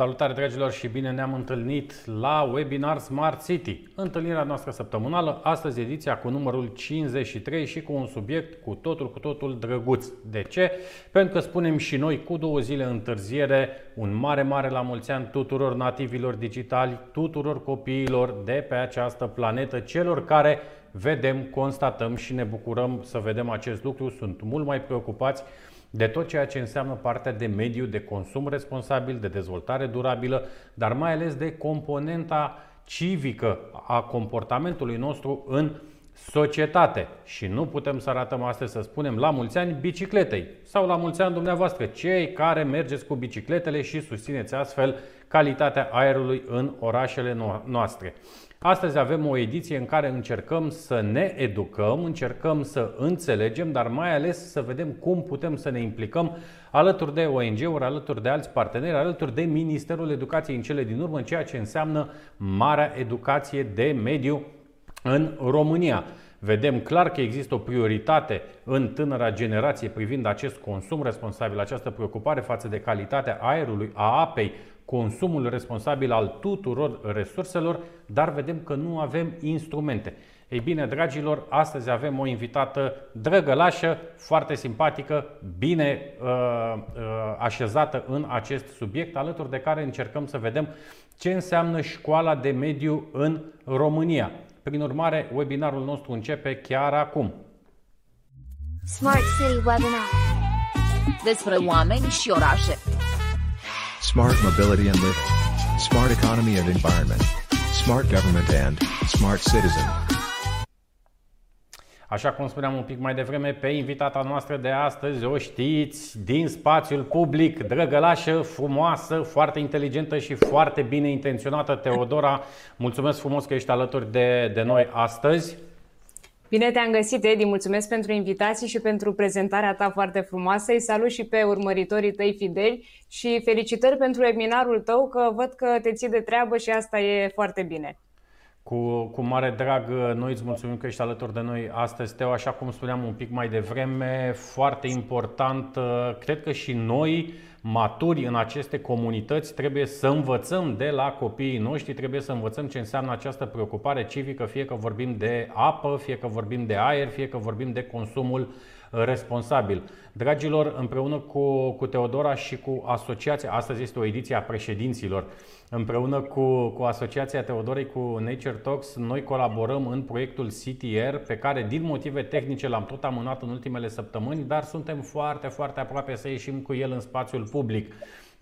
Salutare dragilor și bine ne-am întâlnit la webinar Smart City. Întâlnirea noastră săptămânală, astăzi ediția cu numărul 53 și cu un subiect cu totul, cu totul drăguț. De ce? Pentru că spunem și noi cu două zile întârziere un mare, mare la mulți ani tuturor nativilor digitali, tuturor copiilor de pe această planetă, celor care vedem, constatăm și ne bucurăm să vedem acest lucru, sunt mult mai preocupați de tot ceea ce înseamnă partea de mediu, de consum responsabil, de dezvoltare durabilă, dar mai ales de componenta civică a comportamentului nostru în societate. Și nu putem să arătăm astăzi să spunem la mulți ani bicicletei sau la mulți ani dumneavoastră, cei care mergeți cu bicicletele și susțineți astfel calitatea aerului în orașele noastre. Astăzi avem o ediție în care încercăm să ne educăm, încercăm să înțelegem, dar mai ales să vedem cum putem să ne implicăm alături de ONG-uri, alături de alți parteneri, alături de Ministerul Educației în cele din urmă, în ceea ce înseamnă marea educație de mediu în România. Vedem clar că există o prioritate în tânăra generație privind acest consum responsabil, această preocupare față de calitatea aerului, a apei, consumul responsabil al tuturor resurselor, dar vedem că nu avem instrumente. Ei bine, dragilor, astăzi avem o invitată drăgălașă, foarte simpatică, bine uh, uh, așezată în acest subiect, alături de care încercăm să vedem ce înseamnă școala de mediu în România. Prin urmare, webinarul nostru începe chiar acum. Smart City Webinar despre oameni și orașe smart mobility and living, smart economy and environment, smart government and smart citizen. Așa cum spuneam un pic mai devreme, pe invitata noastră de astăzi o știți din spațiul public, drăgălașă, frumoasă, foarte inteligentă și foarte bine intenționată, Teodora. Mulțumesc frumos că ești alături de, de noi astăzi. Bine te-am găsit, Edi, mulțumesc pentru invitații și pentru prezentarea ta foarte frumoasă. Îi salut și pe urmăritorii tăi fideli și felicitări pentru webinarul tău, că văd că te ții de treabă și asta e foarte bine. Cu, cu mare drag, noi îți mulțumim că ești alături de noi astăzi, Teo, așa cum spuneam un pic mai devreme, foarte important, cred că și noi maturi în aceste comunități, trebuie să învățăm de la copiii noștri, trebuie să învățăm ce înseamnă această preocupare civică, fie că vorbim de apă, fie că vorbim de aer, fie că vorbim de consumul uh, responsabil. Dragilor, împreună cu, cu Teodora și cu asociația, astăzi este o ediție a președinților, Împreună cu, cu Asociația Teodorei cu Nature Talks, noi colaborăm în proiectul CTR, pe care din motive tehnice l-am tot amânat în ultimele săptămâni, dar suntem foarte, foarte aproape să ieșim cu el în spațiul public.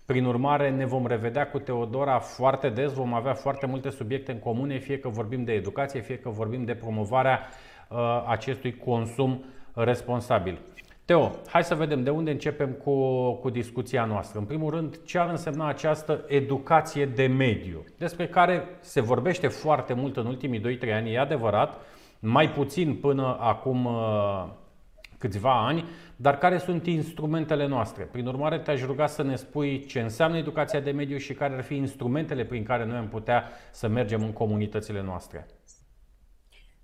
Prin urmare, ne vom revedea cu Teodora foarte des, vom avea foarte multe subiecte în comune, fie că vorbim de educație, fie că vorbim de promovarea uh, acestui consum responsabil. Teo, hai să vedem de unde începem cu, cu discuția noastră. În primul rând, ce ar însemna această educație de mediu, despre care se vorbește foarte mult în ultimii 2-3 ani, e adevărat, mai puțin până acum uh, câțiva ani, dar care sunt instrumentele noastre. Prin urmare, te-aș ruga să ne spui ce înseamnă educația de mediu și care ar fi instrumentele prin care noi am putea să mergem în comunitățile noastre.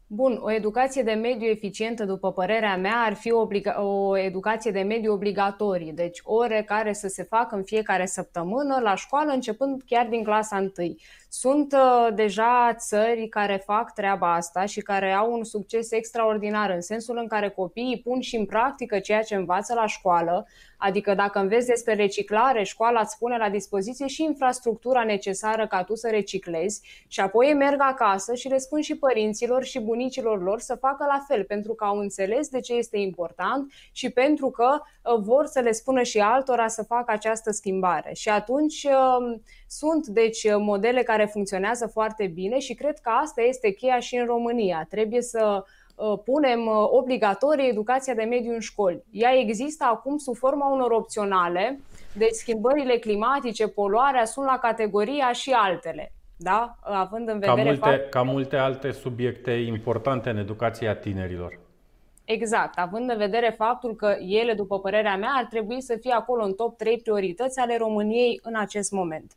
Bun, o educație de mediu eficientă, după părerea mea, ar fi obliga- o educație de mediu obligatorie, deci ore care să se facă în fiecare săptămână la școală, începând chiar din clasa 1. Sunt uh, deja țări care fac treaba asta și care au un succes extraordinar în sensul în care copiii pun și în practică ceea ce învață la școală, adică dacă înveți despre reciclare, școala îți pune la dispoziție și infrastructura necesară ca tu să reciclezi și apoi merg acasă și le spun și părinților și bunicilor lor să facă la fel, pentru că au înțeles de ce este important și pentru că uh, vor să le spună și altora să facă această schimbare. Și atunci uh, sunt deci modele care funcționează foarte bine și cred că asta este cheia și în România. Trebuie să uh, punem uh, obligatorie educația de mediu în școli. Ea există acum sub forma unor opționale, deci schimbările climatice, poluarea sunt la categoria și altele. Da? Având în vedere ca multe, fapt... ca multe alte subiecte importante în educația tinerilor. Exact, având în vedere faptul că ele, după părerea mea, ar trebui să fie acolo în top 3 priorități ale României în acest moment.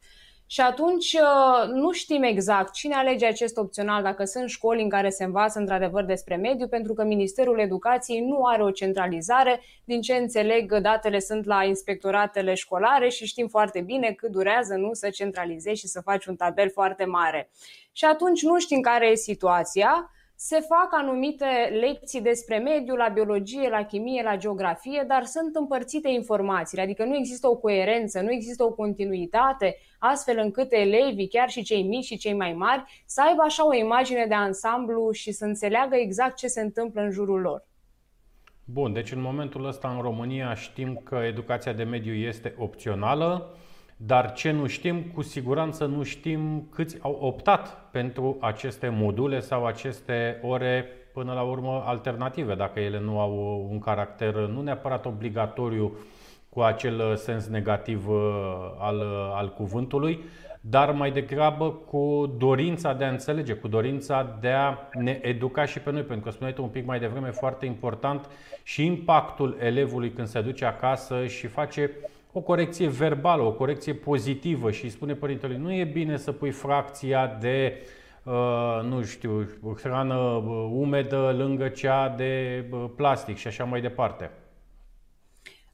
Și atunci uh, nu știm exact cine alege acest opțional, dacă sunt școli în care se învață într-adevăr despre mediu, pentru că Ministerul Educației nu are o centralizare. Din ce înțeleg, datele sunt la inspectoratele școlare și știm foarte bine cât durează nu să centralizezi și să faci un tabel foarte mare. Și atunci nu știm care e situația se fac anumite lecții despre mediu la biologie, la chimie, la geografie, dar sunt împărțite informațiile, adică nu există o coerență, nu există o continuitate, astfel încât elevii, chiar și cei mici și cei mai mari, să aibă așa o imagine de ansamblu și să înțeleagă exact ce se întâmplă în jurul lor. Bun, deci în momentul ăsta în România știm că educația de mediu este opțională. Dar ce nu știm, cu siguranță nu știm câți au optat pentru aceste module sau aceste ore până la urmă alternative, dacă ele nu au un caracter nu neapărat obligatoriu cu acel sens negativ uh, al, al cuvântului, dar mai degrabă cu dorința de a înțelege, cu dorința de a ne educa și pe noi, pentru că spuneai tu un pic mai devreme foarte important și impactul elevului când se duce acasă și face o corecție verbală, o corecție pozitivă și îi spune părintelui nu e bine să pui fracția de Uh, nu știu, hrană uh, umedă lângă cea de uh, plastic și așa mai departe.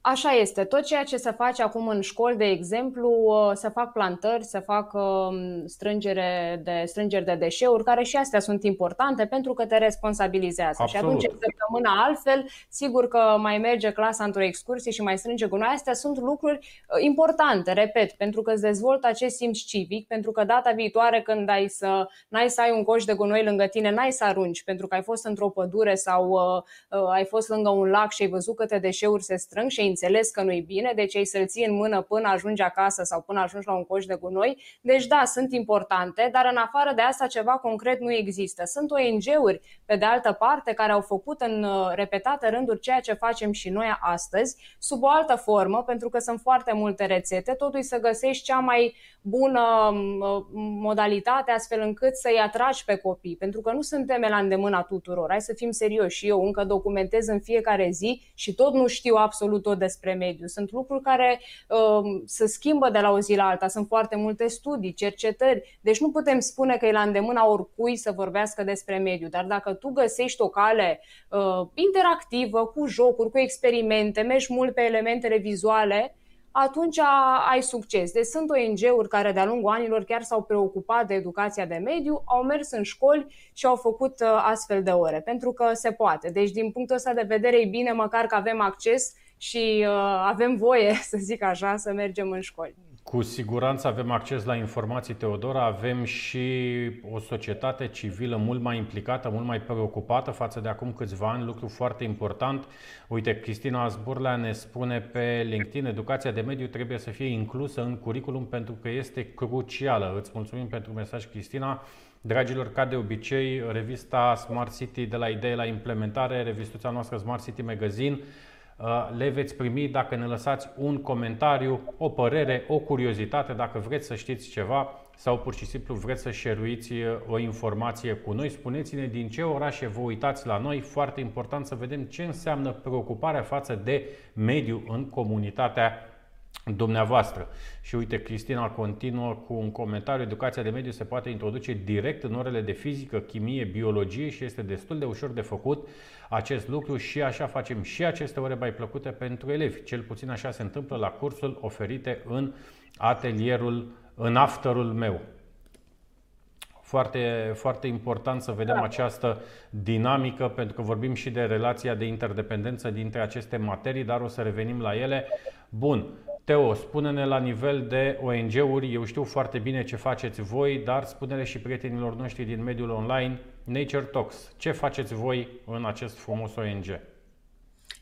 Așa este. Tot ceea ce se face acum în școli, de exemplu, uh, să fac plantări, să fac um, strângere de, strângeri de deșeuri, care și astea sunt importante pentru că te responsabilizează. Absolut. Și atunci, săptămâna altfel, sigur că mai merge clasa într-o excursie și mai strânge gunoi. Astea sunt lucruri uh, importante, repet, pentru că îți dezvoltă acest simț civic, pentru că data viitoare când ai să, n-ai să ai un coș de gunoi lângă tine, n-ai să arunci, pentru că ai fost într-o pădure sau uh, uh, ai fost lângă un lac și ai văzut câte deșeuri se strâng și ai înțeles că nu-i bine, deci ei să-l ții în mână până ajungi acasă sau până ajungi la un coș de gunoi. Deci da, sunt importante, dar în afară de asta ceva concret nu există. Sunt ONG-uri, pe de altă parte, care au făcut în uh, repetate rânduri ceea ce facem și noi astăzi, sub o altă formă, pentru că sunt foarte multe rețete, totuși să găsești cea mai bună uh, modalitate astfel încât să-i atragi pe copii, pentru că nu suntem la îndemâna tuturor. Hai să fim serioși. Eu încă documentez în fiecare zi și tot nu știu absolut tot despre mediu. Sunt lucruri care uh, se schimbă de la o zi la alta. Sunt foarte multe studii, cercetări. Deci nu putem spune că e la îndemâna oricui să vorbească despre mediu. Dar dacă tu găsești o cale uh, interactivă, cu jocuri, cu experimente, mergi mult pe elementele vizuale, atunci ai succes. Deci sunt ONG-uri care de-a lungul anilor chiar s-au preocupat de educația de mediu, au mers în școli și au făcut uh, astfel de ore, pentru că se poate. Deci din punctul ăsta de vedere e bine măcar că avem acces și uh, avem voie, să zic așa, să mergem în școli. Cu siguranță avem acces la informații, Teodora, avem și o societate civilă mult mai implicată, mult mai preocupată față de acum câțiva ani, lucru foarte important. Uite, Cristina Azburlea ne spune pe LinkedIn, educația de mediu trebuie să fie inclusă în curriculum pentru că este crucială. Îți mulțumim pentru mesaj, Cristina. Dragilor, ca de obicei, revista Smart City de la idee la implementare, revistuța noastră Smart City Magazine, Uh, le veți primi dacă ne lăsați un comentariu, o părere, o curiozitate, dacă vreți să știți ceva sau pur și simplu vreți să șeruiți uh, o informație cu noi. Spuneți-ne din ce orașe vă uitați la noi. Foarte important să vedem ce înseamnă preocuparea față de mediu în comunitatea dumneavoastră. Și uite, Cristina continuă cu un comentariu. Educația de mediu se poate introduce direct în orele de fizică, chimie, biologie și este destul de ușor de făcut acest lucru și așa facem și aceste ore mai plăcute pentru elevi. Cel puțin așa se întâmplă la cursul oferite în atelierul, în afterul meu. Foarte, foarte important să vedem da. această dinamică, pentru că vorbim și de relația de interdependență dintre aceste materii, dar o să revenim la ele. Bun, Teo, spune-ne la nivel de ONG-uri, eu știu foarte bine ce faceți voi, dar spune-le și prietenilor noștri din mediul online, Nature Talks, ce faceți voi în acest frumos ONG?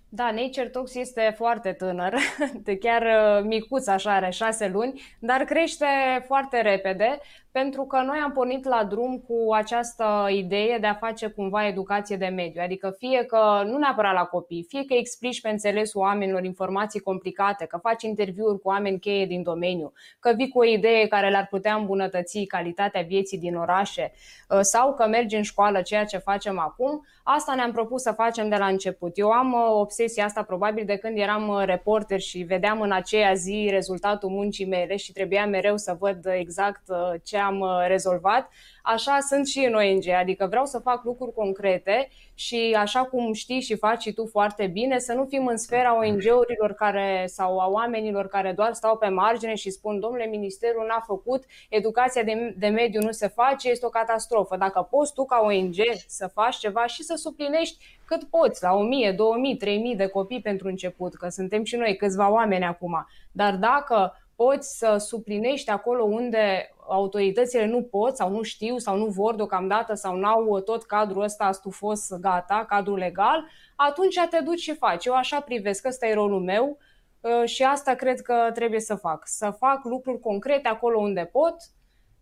Da, Nature Talks este foarte tânăr, de chiar uh, micuț așa, are șase luni, dar crește foarte repede pentru că noi am pornit la drum cu această idee de a face cumva educație de mediu. Adică fie că, nu neapărat la copii, fie că explici pe înțelesul oamenilor informații complicate, că faci interviuri cu oameni cheie din domeniu, că vii cu o idee care le-ar putea îmbunătăți calitatea vieții din orașe uh, sau că mergi în școală, ceea ce facem acum, asta ne-am propus să facem de la început. Eu am uh, obsesia asta probabil de când eram uh, reporter și vedeam în aceea zi rezultatul muncii mele și trebuia mereu să văd exact ce am uh, rezolvat, așa sunt și în ONG, adică vreau să fac lucruri concrete și așa cum știi și faci și tu foarte bine, să nu fim în sfera ONG-urilor care, sau a oamenilor care doar stau pe margine și spun, domnule, ministerul n-a făcut, educația de, de mediu nu se face, este o catastrofă. Dacă poți tu ca ONG să faci ceva și să suplinești cât poți, la 1000, 2000, 3000 de copii pentru început, că suntem și noi câțiva oameni acum, dar dacă poți să suplinești acolo unde autoritățile nu pot sau nu știu sau nu vor deocamdată sau n-au tot cadrul ăsta stufos gata, cadrul legal, atunci te duci și faci. Eu așa privesc, ăsta e rolul meu uh, și asta cred că trebuie să fac. Să fac lucruri concrete acolo unde pot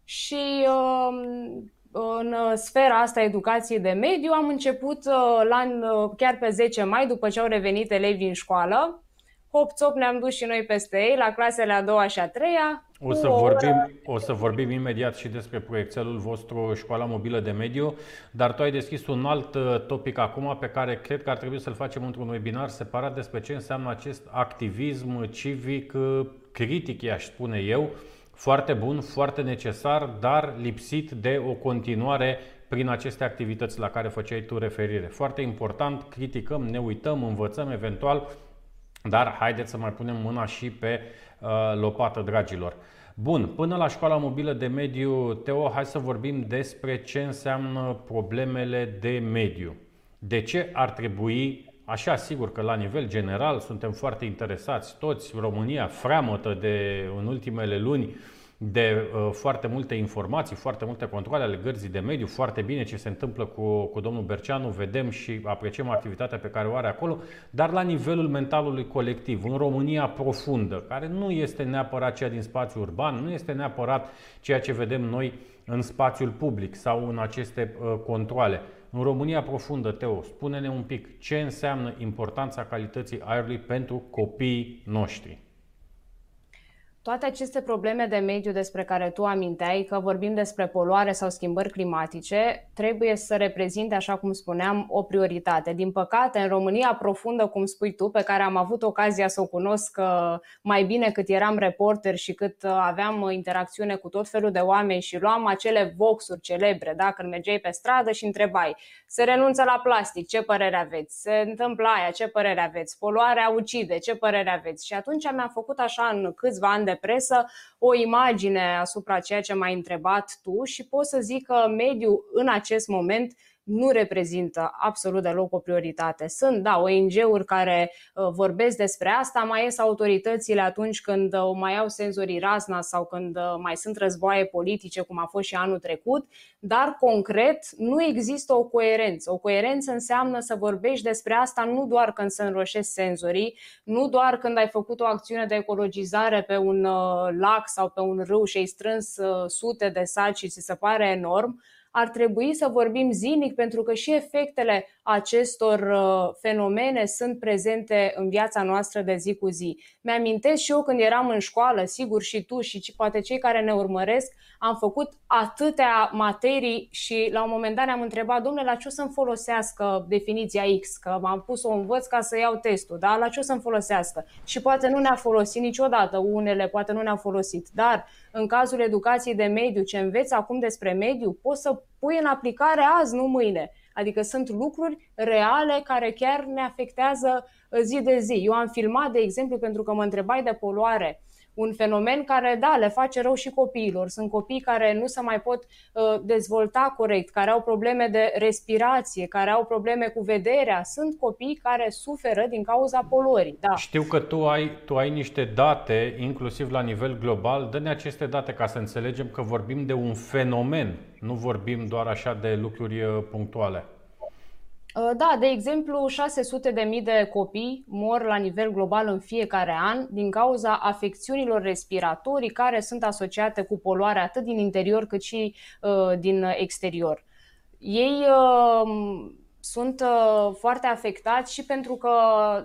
și um, în sfera asta educației de mediu am început uh, la, uh, chiar pe 10 mai, după ce au revenit elevii în școală, hop-top ne-am dus și noi peste ei, la clasele a doua și a treia. O să, vorbim, o să vorbim imediat și despre proiectelul vostru Școala Mobilă de Mediu, dar tu ai deschis un alt uh, topic acum pe care cred că ar trebui să-l facem într-un webinar separat despre ce înseamnă acest activism civic uh, critic, i-aș spune eu, foarte bun, foarte necesar, dar lipsit de o continuare prin aceste activități la care făceai tu referire. Foarte important, criticăm, ne uităm, învățăm eventual dar haideți să mai punem mâna și pe uh, lopată, dragilor. Bun, până la școala mobilă de mediu, Teo, hai să vorbim despre ce înseamnă problemele de mediu. De ce ar trebui, așa sigur că la nivel general suntem foarte interesați, toți, România freamătă de în ultimele luni de uh, foarte multe informații, foarte multe controle ale gărzii de mediu, foarte bine ce se întâmplă cu, cu domnul Berceanu, vedem și apreciem activitatea pe care o are acolo, dar la nivelul mentalului colectiv, în România profundă, care nu este neapărat cea din spațiu urban, nu este neapărat ceea ce vedem noi în spațiul public sau în aceste uh, controle. În România profundă, Teo, spune-ne un pic ce înseamnă importanța calității aerului pentru copiii noștri. Toate aceste probleme de mediu despre care tu aminteai, că vorbim despre poluare sau schimbări climatice, trebuie să reprezinte, așa cum spuneam, o prioritate. Din păcate, în România profundă, cum spui tu, pe care am avut ocazia să o cunosc uh, mai bine cât eram reporter și cât uh, aveam interacțiune cu tot felul de oameni și luam acele voxuri celebre, da? când mergeai pe stradă și întrebai, se renunță la plastic, ce părere aveți? Se întâmplă aia, ce părere aveți? Poluarea ucide, ce părere aveți? Și atunci mi-am făcut așa în câțiva ani de presă o imagine asupra ceea ce m-ai întrebat tu și pot să zic că mediul în acest moment nu reprezintă absolut deloc o prioritate. Sunt, da, ONG-uri care uh, vorbesc despre asta, mai ies autoritățile atunci când uh, mai au senzorii razna sau când uh, mai sunt războaie politice, cum a fost și anul trecut, dar concret nu există o coerență. O coerență înseamnă să vorbești despre asta nu doar când se înroșesc senzorii, nu doar când ai făcut o acțiune de ecologizare pe un lac sau pe un râu și ai strâns sute de saci și ți se pare enorm, ar trebui să vorbim zilnic pentru că și efectele acestor uh, fenomene sunt prezente în viața noastră de zi cu zi. Mi-amintesc și eu când eram în școală, sigur și tu și poate cei care ne urmăresc, am făcut atâtea materii și la un moment dat ne-am întrebat, domnule, la ce o să-mi folosească definiția X? Că m-am pus să o învăț ca să iau testul, da? La ce o să-mi folosească? Și poate nu ne-a folosit niciodată, unele poate nu ne-au folosit, dar în cazul educației de mediu, ce înveți acum despre mediu, poți să pui în aplicare azi, nu mâine. Adică sunt lucruri reale care chiar ne afectează zi de zi. Eu am filmat, de exemplu, pentru că mă întrebai de poluare un fenomen care, da, le face rău și copiilor. Sunt copii care nu se mai pot uh, dezvolta corect, care au probleme de respirație, care au probleme cu vederea. Sunt copii care suferă din cauza poluării. Da. Știu că tu ai, tu ai niște date, inclusiv la nivel global. Dă-ne aceste date ca să înțelegem că vorbim de un fenomen, nu vorbim doar așa de lucruri uh, punctuale. Uh, da, de exemplu, 600 de mii de copii mor la nivel global în fiecare an din cauza afecțiunilor respiratorii care sunt asociate cu poluarea atât din interior cât și uh, din exterior. Ei uh, sunt uh, foarte afectați și pentru că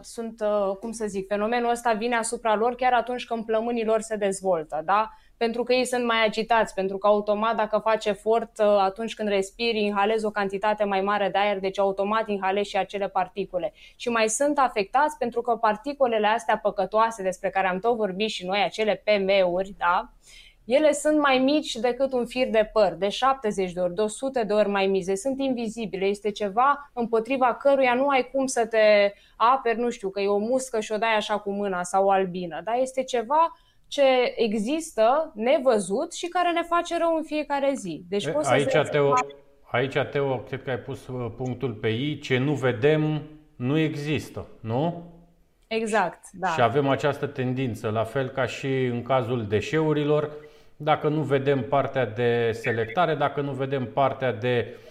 sunt, uh, cum să zic, fenomenul ăsta vine asupra lor chiar atunci când plămânii lor se dezvoltă, da? Pentru că ei sunt mai agitați, pentru că automat dacă faci efort uh, atunci când respiri, inhalezi o cantitate mai mare de aer, deci automat inhalezi și acele particule. Și mai sunt afectați pentru că particulele astea păcătoase despre care am tot vorbit și noi, acele PM-uri, da, ele sunt mai mici decât un fir de păr, de 70 de ori, de 100 de ori mai mici, sunt invizibile, este ceva împotriva căruia nu ai cum să te aperi, nu știu, că e o muscă și o dai așa cu mâna sau o albină, dar este ceva ce există nevăzut și care ne face rău în fiecare zi. Deci poți aici, să Teo, aici, Teo, cred că ai pus uh, punctul pe ei. Ce nu vedem nu există, nu? Exact, da. Și avem această tendință, la fel ca și în cazul deșeurilor, dacă nu vedem partea de selectare, dacă nu vedem partea de Uh,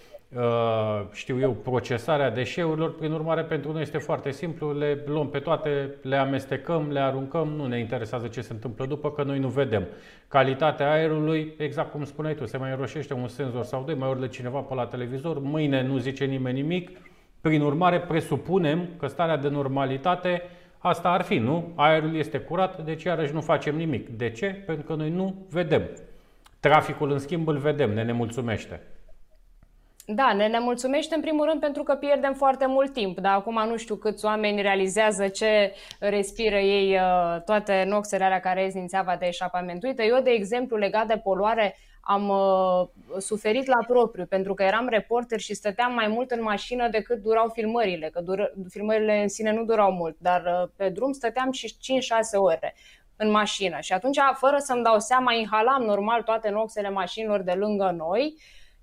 știu eu, procesarea deșeurilor. Prin urmare, pentru noi este foarte simplu, le luăm pe toate, le amestecăm, le aruncăm, nu ne interesează ce se întâmplă după, că noi nu vedem. Calitatea aerului, exact cum spuneai tu, se mai înroșește un senzor sau doi, mai urlă cineva pe la televizor, mâine nu zice nimeni nimic. Prin urmare, presupunem că starea de normalitate asta ar fi, nu? Aerul este curat, deci iarăși nu facem nimic. De ce? Pentru că noi nu vedem. Traficul, în schimb, îl vedem, ne nemulțumește. Da, ne nemulțumește în primul rând pentru că pierdem foarte mult timp, dar acum nu știu câți oameni realizează ce respiră ei uh, toate noxele alea care ies din țeava de eșapament. Uite, eu, de exemplu, legat de poluare, am uh, suferit la propriu pentru că eram reporter și stăteam mai mult în mașină decât durau filmările, că dur- filmările în sine nu durau mult, dar uh, pe drum stăteam și 5-6 ore în mașină și atunci, fără să-mi dau seama, inhalam normal toate noxele mașinilor de lângă noi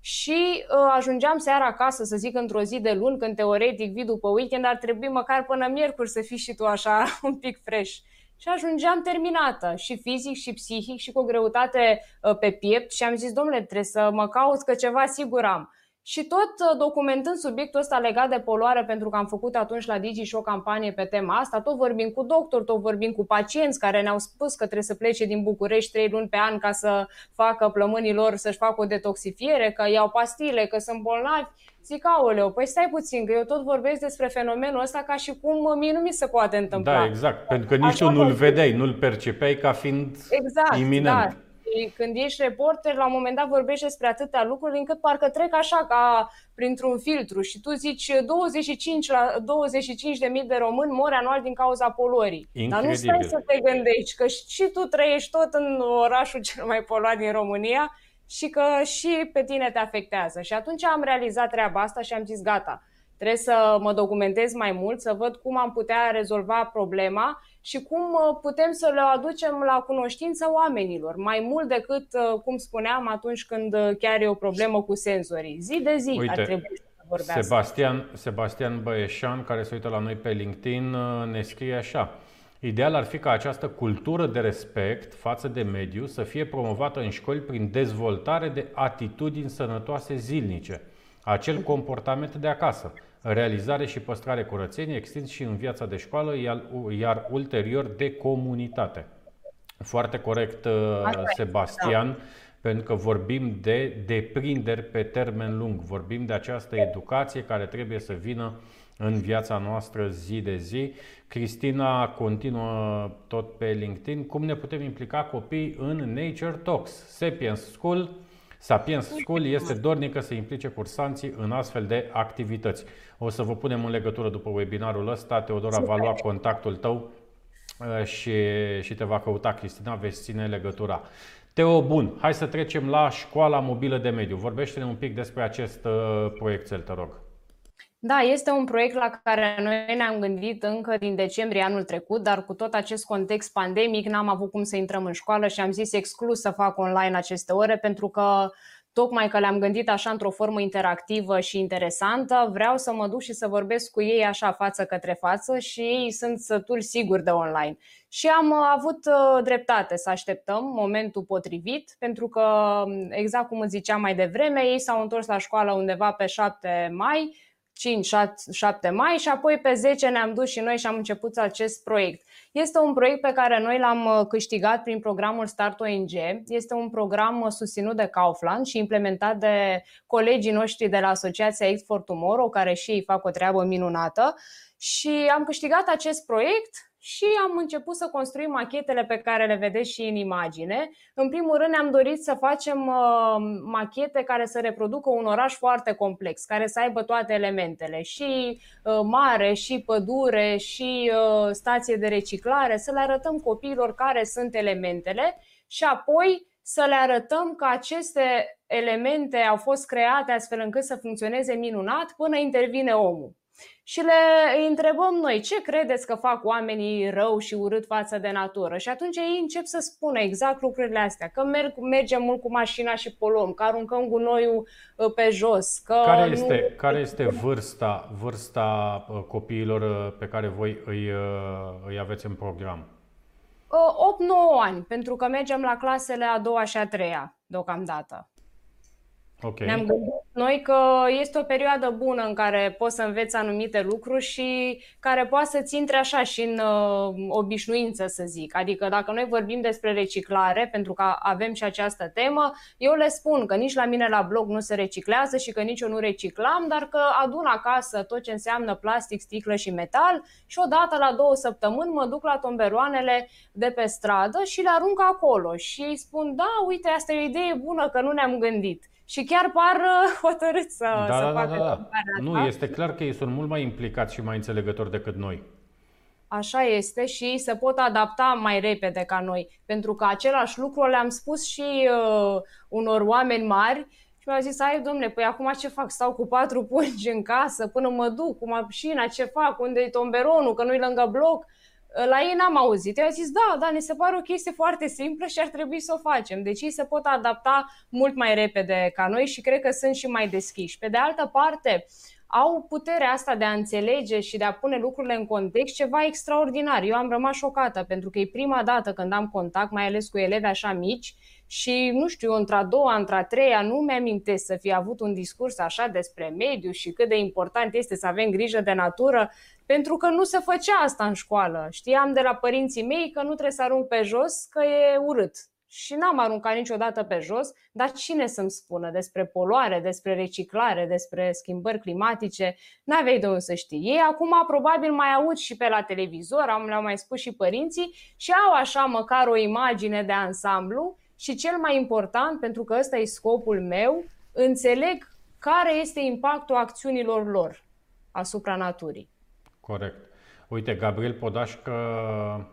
și uh, ajungeam seara acasă, să zic, într-o zi de luni, când teoretic vii după weekend, ar trebui măcar până miercuri să fii și tu așa un pic fresh. Și ajungeam terminată, și fizic, și psihic, și cu o greutate uh, pe piept și am zis, domnule, trebuie să mă caut că ceva sigur am. Și tot uh, documentând subiectul ăsta legat de poluare, pentru că am făcut atunci la Digi și o campanie pe tema asta, tot vorbim cu doctori, tot vorbim cu pacienți care ne-au spus că trebuie să plece din București trei luni pe an ca să facă plămânii lor, să-și facă o detoxifiere, că iau pastile, că sunt bolnavi. Zic, aoleu, păi stai puțin, că eu tot vorbesc despre fenomenul ăsta ca și cum mie nu mi se poate întâmpla. Da, exact, pentru că nici tu nu-l vedeai, nu-l percepeai ca fiind exact, iminent. Da când ești reporter, la un moment dat vorbești despre atâtea lucruri încât parcă trec așa ca printr-un filtru și tu zici 25, la, 25 de mii de români mor anual din cauza poluării. Incredibil. Dar nu stai să te gândești că și tu trăiești tot în orașul cel mai poluat din România și că și pe tine te afectează. Și atunci am realizat treaba asta și am zis gata, trebuie să mă documentez mai mult, să văd cum am putea rezolva problema și cum uh, putem să le aducem la cunoștință oamenilor, mai mult decât, uh, cum spuneam, atunci când uh, chiar e o problemă cu senzorii. Zi de zi Uite, ar trebui să vorbească. Sebastian, Sebastian Băieșan, care se uită la noi pe LinkedIn, ne scrie așa. Ideal ar fi ca această cultură de respect față de mediu să fie promovată în școli prin dezvoltare de atitudini sănătoase zilnice, acel comportament de acasă, realizare și păstrare curățenie, extins și în viața de școală, iar, iar ulterior de comunitate. Foarte corect, uh, Sebastian, da. pentru că vorbim de deprinderi pe termen lung, vorbim de această educație care trebuie să vină în viața noastră zi de zi. Cristina continuă tot pe LinkedIn. Cum ne putem implica copii în Nature Talks? Sapiens School Sapiens School este dornică să implice cursanții în astfel de activități. O să vă punem în legătură după webinarul ăsta. Teodora va lua contactul tău uh, și, și te va căuta Cristina, veți ține legătura. Teo, bun, hai să trecem la școala mobilă de mediu. Vorbește-ne un pic despre acest uh, proiectel, te rog. Da, este un proiect la care noi ne-am gândit încă din decembrie anul trecut, dar cu tot acest context pandemic n-am avut cum să intrăm în școală și am zis exclus să fac online aceste ore pentru că tocmai că le-am gândit așa într-o formă interactivă și interesantă, vreau să mă duc și să vorbesc cu ei așa față către față și ei sunt sătul sigur de online. Și am uh, avut uh, dreptate să așteptăm momentul potrivit, pentru că, exact cum îți ziceam mai devreme, ei s-au întors la școală undeva pe 7 mai, 5-7 mai și apoi pe 10 ne-am dus și noi și am început acest proiect. Este un proiect pe care noi l-am uh, câștigat prin programul Start ONG. Este un program uh, susținut de Kaufland și implementat de colegii noștri de la Asociația Act for Tomorrow, care și ei fac o treabă minunată. Și am câștigat acest proiect și am început să construim machetele pe care le vedeți și în imagine. În primul rând ne-am dorit să facem uh, machete care să reproducă un oraș foarte complex, care să aibă toate elementele, și uh, mare, și pădure, și uh, stație de reciclare, să le arătăm copiilor care sunt elementele și apoi să le arătăm că aceste elemente au fost create astfel încât să funcționeze minunat până intervine omul și le întrebăm noi ce credeți că fac oamenii rău și urât față de natură și atunci ei încep să spună exact lucrurile astea, că merg, mergem mult cu mașina și poluăm, că aruncăm gunoiul uh, pe jos. Că care, este, nu... care este vârsta, vârsta uh, copiilor uh, pe care voi îi, îi aveți în program? 8-9 ani, pentru că mergem la clasele a doua și a treia deocamdată. Okay. Ne-am gândit noi că este o perioadă bună în care poți să înveți anumite lucruri și care poate să-ți intre așa și în uh, obișnuință, să zic. Adică dacă noi vorbim despre reciclare, pentru că avem și această temă, eu le spun că nici la mine la blog nu se reciclează și că nici eu nu reciclam, dar că adun acasă tot ce înseamnă plastic, sticlă și metal și odată la două săptămâni mă duc la tomberoanele de pe stradă și le arunc acolo și spun, da, uite, asta e o idee bună că nu ne-am gândit și chiar par uh, hotărâți să, da, să da, facă da, da. Nu, este clar că ei sunt mult mai implicați și mai înțelegători decât noi. Așa este și se pot adapta mai repede ca noi, pentru că același lucru le-am spus și uh, unor oameni mari și mi-au zis, ai domne, păi acum ce fac? Stau cu patru pungi în casă până mă duc cu mașina, ce fac? Unde e tomberonul? Că nu-i lângă bloc? La ei n-am auzit. Eu au zis, da, da, ne se pare o chestie foarte simplă și ar trebui să o facem. Deci ei se pot adapta mult mai repede ca noi și cred că sunt și mai deschiși. Pe de altă parte, au puterea asta de a înțelege și de a pune lucrurile în context ceva extraordinar. Eu am rămas șocată pentru că e prima dată când am contact, mai ales cu elevi așa mici, și, nu știu, într-a doua, într-a treia, nu mi-amintesc să fi avut un discurs așa despre mediu și cât de important este să avem grijă de natură, pentru că nu se făcea asta în școală. Știam de la părinții mei că nu trebuie să arunc pe jos, că e urât. Și n-am aruncat niciodată pe jos, dar cine să-mi spună despre poluare, despre reciclare, despre schimbări climatice? N-aveai de unde să știi. Ei acum probabil mai aud și pe la televizor, am, le-au mai spus și părinții, și au așa măcar o imagine de ansamblu și cel mai important, pentru că ăsta e scopul meu, înțeleg care este impactul acțiunilor lor asupra naturii. Corect. Uite, Gabriel Podașcă,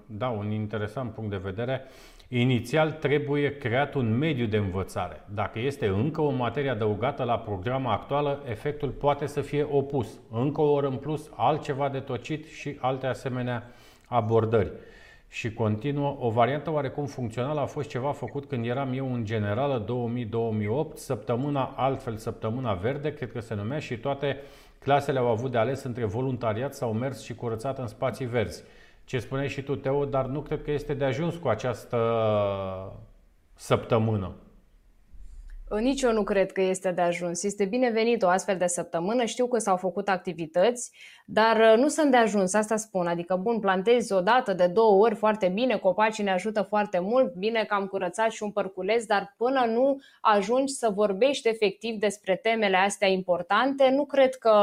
da, un interesant punct de vedere. Inițial trebuie creat un mediu de învățare. Dacă este încă o materie adăugată la programa actuală, efectul poate să fie opus. Încă o oră în plus, altceva de tocit și alte asemenea abordări și continuă. O variantă oarecum funcțională a fost ceva făcut când eram eu în generală 2000-2008, săptămâna altfel, săptămâna verde, cred că se numea și toate clasele au avut de ales între voluntariat sau mers și curățat în spații verzi. Ce spuneai și tu, Teo, dar nu cred că este de ajuns cu această săptămână. Nici eu nu cred că este de ajuns. Este binevenit o astfel de săptămână. Știu că s-au făcut activități, dar uh, nu sunt de ajuns, asta spun. Adică, bun, plantezi o dată, de două ori, foarte bine, copacii ne ajută foarte mult, bine că am curățat și un părculeț, dar până nu ajungi să vorbești efectiv despre temele astea importante, nu cred că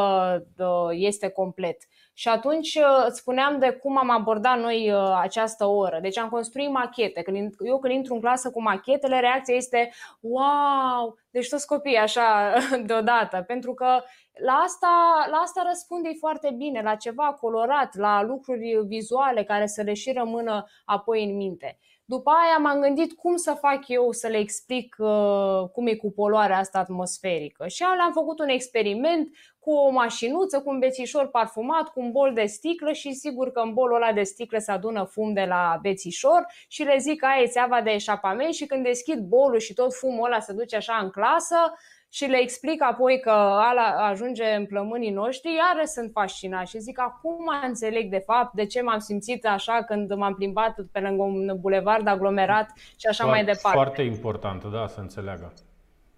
uh, este complet. Și atunci uh, îți spuneam de cum am abordat noi uh, această oră. Deci am construit machete. Când, eu când intru în clasă cu machetele, reacția este wow! Deci toți copiii așa deodată. Pentru că la asta, la asta răspunde foarte bine, la ceva colorat, la lucruri vizuale care să le și rămână apoi în minte. După aia m-am gândit cum să fac eu să le explic uh, cum e cu poluarea asta atmosferică. Și am făcut un experiment cu o mașinuță, cu un bețișor parfumat, cu un bol de sticlă și sigur că în bolul ăla de sticlă se adună fum de la bețișor și le zic că aia e țeava de eșapament și când deschid bolul și tot fumul ăla se duce așa în clasă, și le explic apoi că ala ajunge în plămânii noștri, iară sunt fascinat și zic acum înțeleg de fapt de ce m-am simțit așa când m-am plimbat pe lângă un bulevard aglomerat și așa foarte, mai departe. Foarte important, da, să înțeleagă.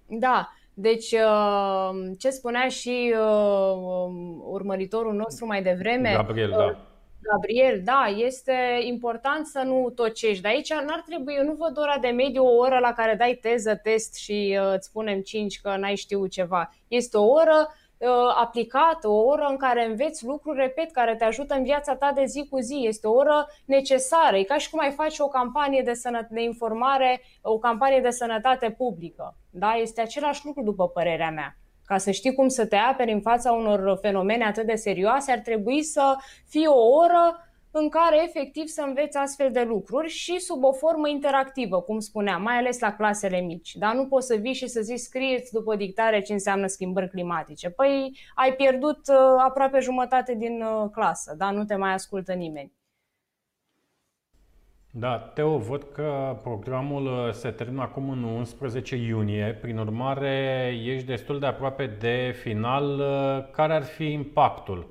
Da, Deci, uh, ce spunea și uh, um, urmăritorul nostru mai devreme, Gabriel, da. Gabriel, da, este important să nu tocești. Dar aici n-ar trebui, eu nu văd ora de mediu o oră la care dai teză, test și uh, îți spunem 5 că n-ai știut ceva. Este o oră uh, aplicată, o oră în care înveți lucruri, repet, care te ajută în viața ta de zi cu zi. Este o oră necesară. E ca și cum ai face o campanie de, sănă- de informare, o campanie de sănătate publică. Da? Este același lucru, după părerea mea. Ca să știi cum să te aperi în fața unor fenomene atât de serioase, ar trebui să fie o oră în care efectiv să înveți astfel de lucruri și sub o formă interactivă, cum spuneam, mai ales la clasele mici. Dar nu poți să vii și să zici scrieți după dictare ce înseamnă schimbări climatice. Păi ai pierdut uh, aproape jumătate din uh, clasă, dar nu te mai ascultă nimeni. Da, Teo, văd că programul uh, se termină acum în 11 iunie, prin urmare ești destul de aproape de final. Uh, care ar fi impactul?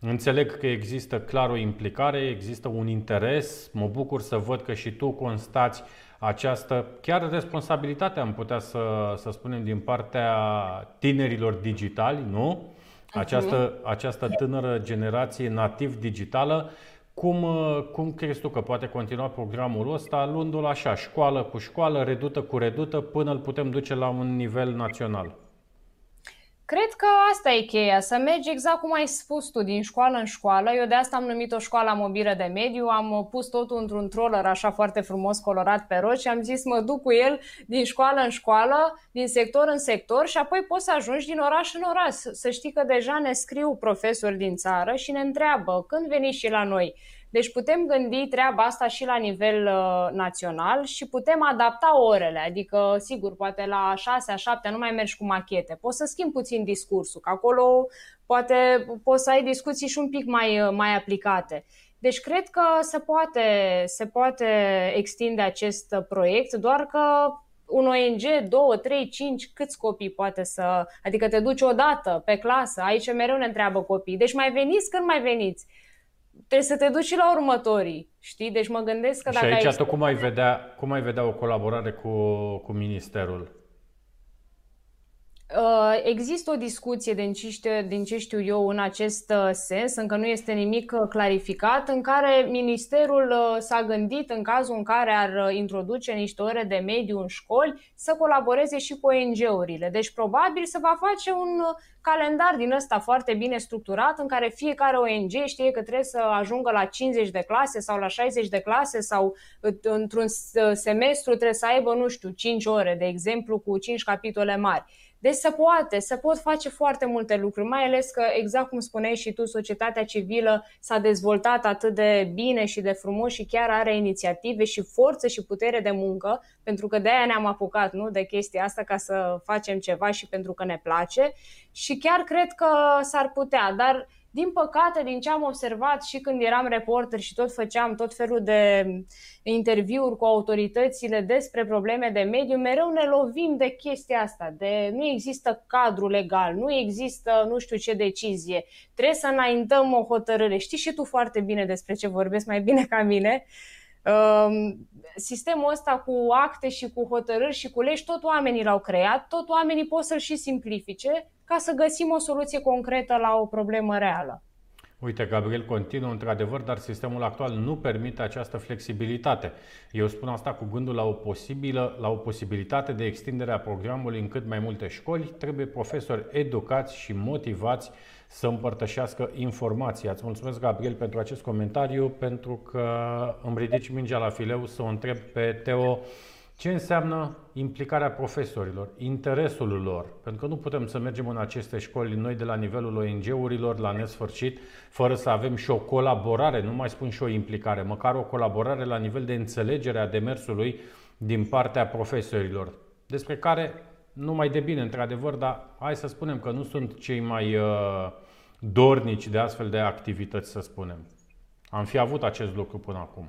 Înțeleg că există clar o implicare, există un interes, mă bucur să văd că și tu constați această chiar responsabilitate, am putea să, să spunem, din partea tinerilor digitali, nu? Această, această tânără generație nativ digitală cum, uh, cum crezi tu că poate continua programul ăsta, luându-l așa, școală cu școală, redută cu redută, până îl putem duce la un nivel național? Cred că asta e cheia, să mergi exact cum ai spus tu, din școală în școală. Eu de asta am numit-o școala mobilă de mediu, am pus totul într-un troller așa foarte frumos colorat pe roș și am zis mă duc cu el din școală în școală, din sector în sector și apoi poți să ajungi din oraș în oraș. Să știi că deja ne scriu profesori din țară și ne întreabă când veniți și la noi deci putem gândi treaba asta și la nivel uh, național și putem adapta orele, adică sigur, poate la 6 7 nu mai mergi cu machete, poți să schimbi puțin discursul, că acolo poate poți să ai discuții și un pic mai, uh, mai aplicate. Deci cred că se poate, se poate extinde acest proiect, doar că un ONG, 2, 3, 5, câți copii poate să... Adică te duci odată pe clasă, aici mereu ne întreabă copii. Deci mai veniți când mai veniți? Trebuie să te duci la următorii, știi? Deci mă gândesc că și dacă aici ai... tu cum ai, vedea, cum ai vedea o colaborare cu, cu ministerul? Uh, există o discuție din ce, știu, din ce știu eu în acest uh, sens, încă nu este nimic uh, clarificat, în care ministerul s-a gândit în cazul în care ar introduce niște ore de mediu în școli să colaboreze și cu ONG-urile. Deci probabil se va face un calendar din ăsta foarte bine structurat în care fiecare ONG știe că trebuie să ajungă la 50 de clase sau la 60 de clase sau într-un semestru trebuie să aibă, nu știu, 5 ore, de exemplu, cu 5 capitole mari. Deci se poate, se pot face foarte multe lucruri, mai ales că, exact cum spuneai și tu, societatea civilă s-a dezvoltat atât de bine și de frumos și chiar are inițiative și forță și putere de muncă, pentru că de-aia ne-am apucat nu, de chestia asta ca să facem ceva și pentru că ne place și chiar cred că s-ar putea, dar din păcate, din ce am observat și când eram reporter și tot făceam tot felul de interviuri cu autoritățile despre probleme de mediu, mereu ne lovim de chestia asta, de nu există cadru legal, nu există nu știu ce decizie, trebuie să înaintăm o hotărâre. Știi și tu foarte bine despre ce vorbesc, mai bine ca mine. Um, sistemul ăsta cu acte și cu hotărâri și cu legi, tot oamenii l-au creat, tot oamenii pot să-l și simplifice ca să găsim o soluție concretă la o problemă reală. Uite, Gabriel continuă într-adevăr, dar sistemul actual nu permite această flexibilitate. Eu spun asta cu gândul la o, posibilă, la o posibilitate de extindere a programului în cât mai multe școli. Trebuie profesori educați și motivați să împărtășească informații. Îți mulțumesc, Gabriel, pentru acest comentariu, pentru că îmi ridici mingea la fileu să o întreb pe Teo ce înseamnă implicarea profesorilor, interesul lor? Pentru că nu putem să mergem în aceste școli noi de la nivelul ONG-urilor la nesfârșit, fără să avem și o colaborare, nu mai spun și o implicare, măcar o colaborare la nivel de înțelegere a demersului din partea profesorilor, despre care nu mai de bine, într-adevăr, dar hai să spunem că nu sunt cei mai uh, dornici de astfel de activități, să spunem. Am fi avut acest lucru până acum.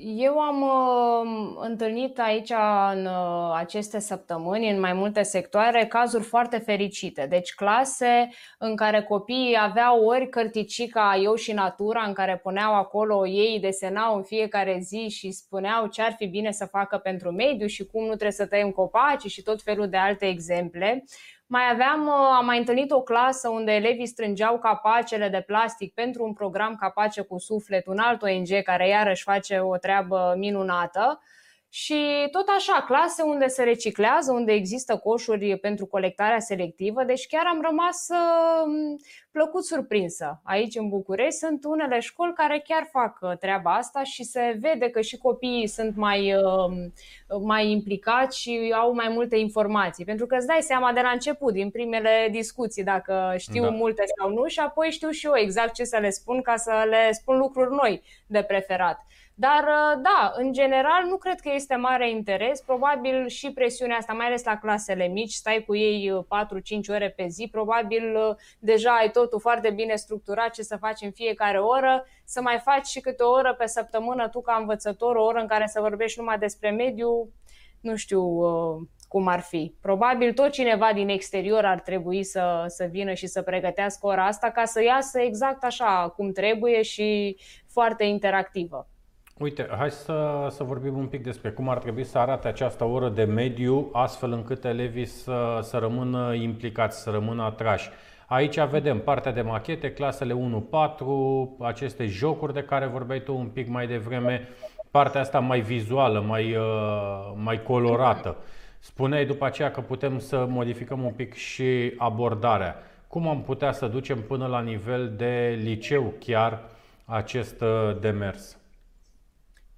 Eu am uh, întâlnit aici în uh, aceste săptămâni, în mai multe sectoare, cazuri foarte fericite. Deci clase în care copiii aveau ori cărticica Eu și Natura, în care puneau acolo, ei desenau în fiecare zi și spuneau ce ar fi bine să facă pentru mediu și cum nu trebuie să tăiem copaci și tot felul de alte exemple. Mai aveam, uh, am mai întâlnit o clasă unde elevii strângeau capacele de plastic pentru un program Capace cu Suflet, un alt ONG care iarăși face o treabă minunată. Și tot așa, clase unde se reciclează, unde există coșuri pentru colectarea selectivă, deci chiar am rămas uh, plăcut surprinsă. Aici în București sunt unele școli care chiar fac uh, treaba asta și se vede că și copiii sunt mai, uh, mai implicați și au mai multe informații. Pentru că îți dai seama de la început, din primele discuții, dacă știu da. multe sau nu și apoi știu și eu exact ce să le spun ca să le spun lucruri noi de preferat. Dar, uh, da, în general, nu cred că este mare interes. Probabil și presiunea asta, mai ales la clasele mici, stai cu ei 4-5 uh, ore pe zi, probabil uh, deja ai totul foarte bine structurat ce să faci în fiecare oră, să mai faci și câte o oră pe săptămână tu ca învățător, o oră în care să vorbești numai despre mediu, nu știu cum ar fi. Probabil tot cineva din exterior ar trebui să, să vină și să pregătească ora asta ca să iasă exact așa cum trebuie și foarte interactivă. Uite, hai să, să vorbim un pic despre cum ar trebui să arate această oră de mediu, astfel încât elevii să, să rămână implicați, să rămână atrași. Aici vedem partea de machete, clasele 1-4, aceste jocuri de care vorbeai tu un pic mai devreme, partea asta mai vizuală, mai, uh, mai colorată. Spuneai după aceea că putem să modificăm un pic și abordarea. Cum am putea să ducem până la nivel de liceu chiar acest uh, demers?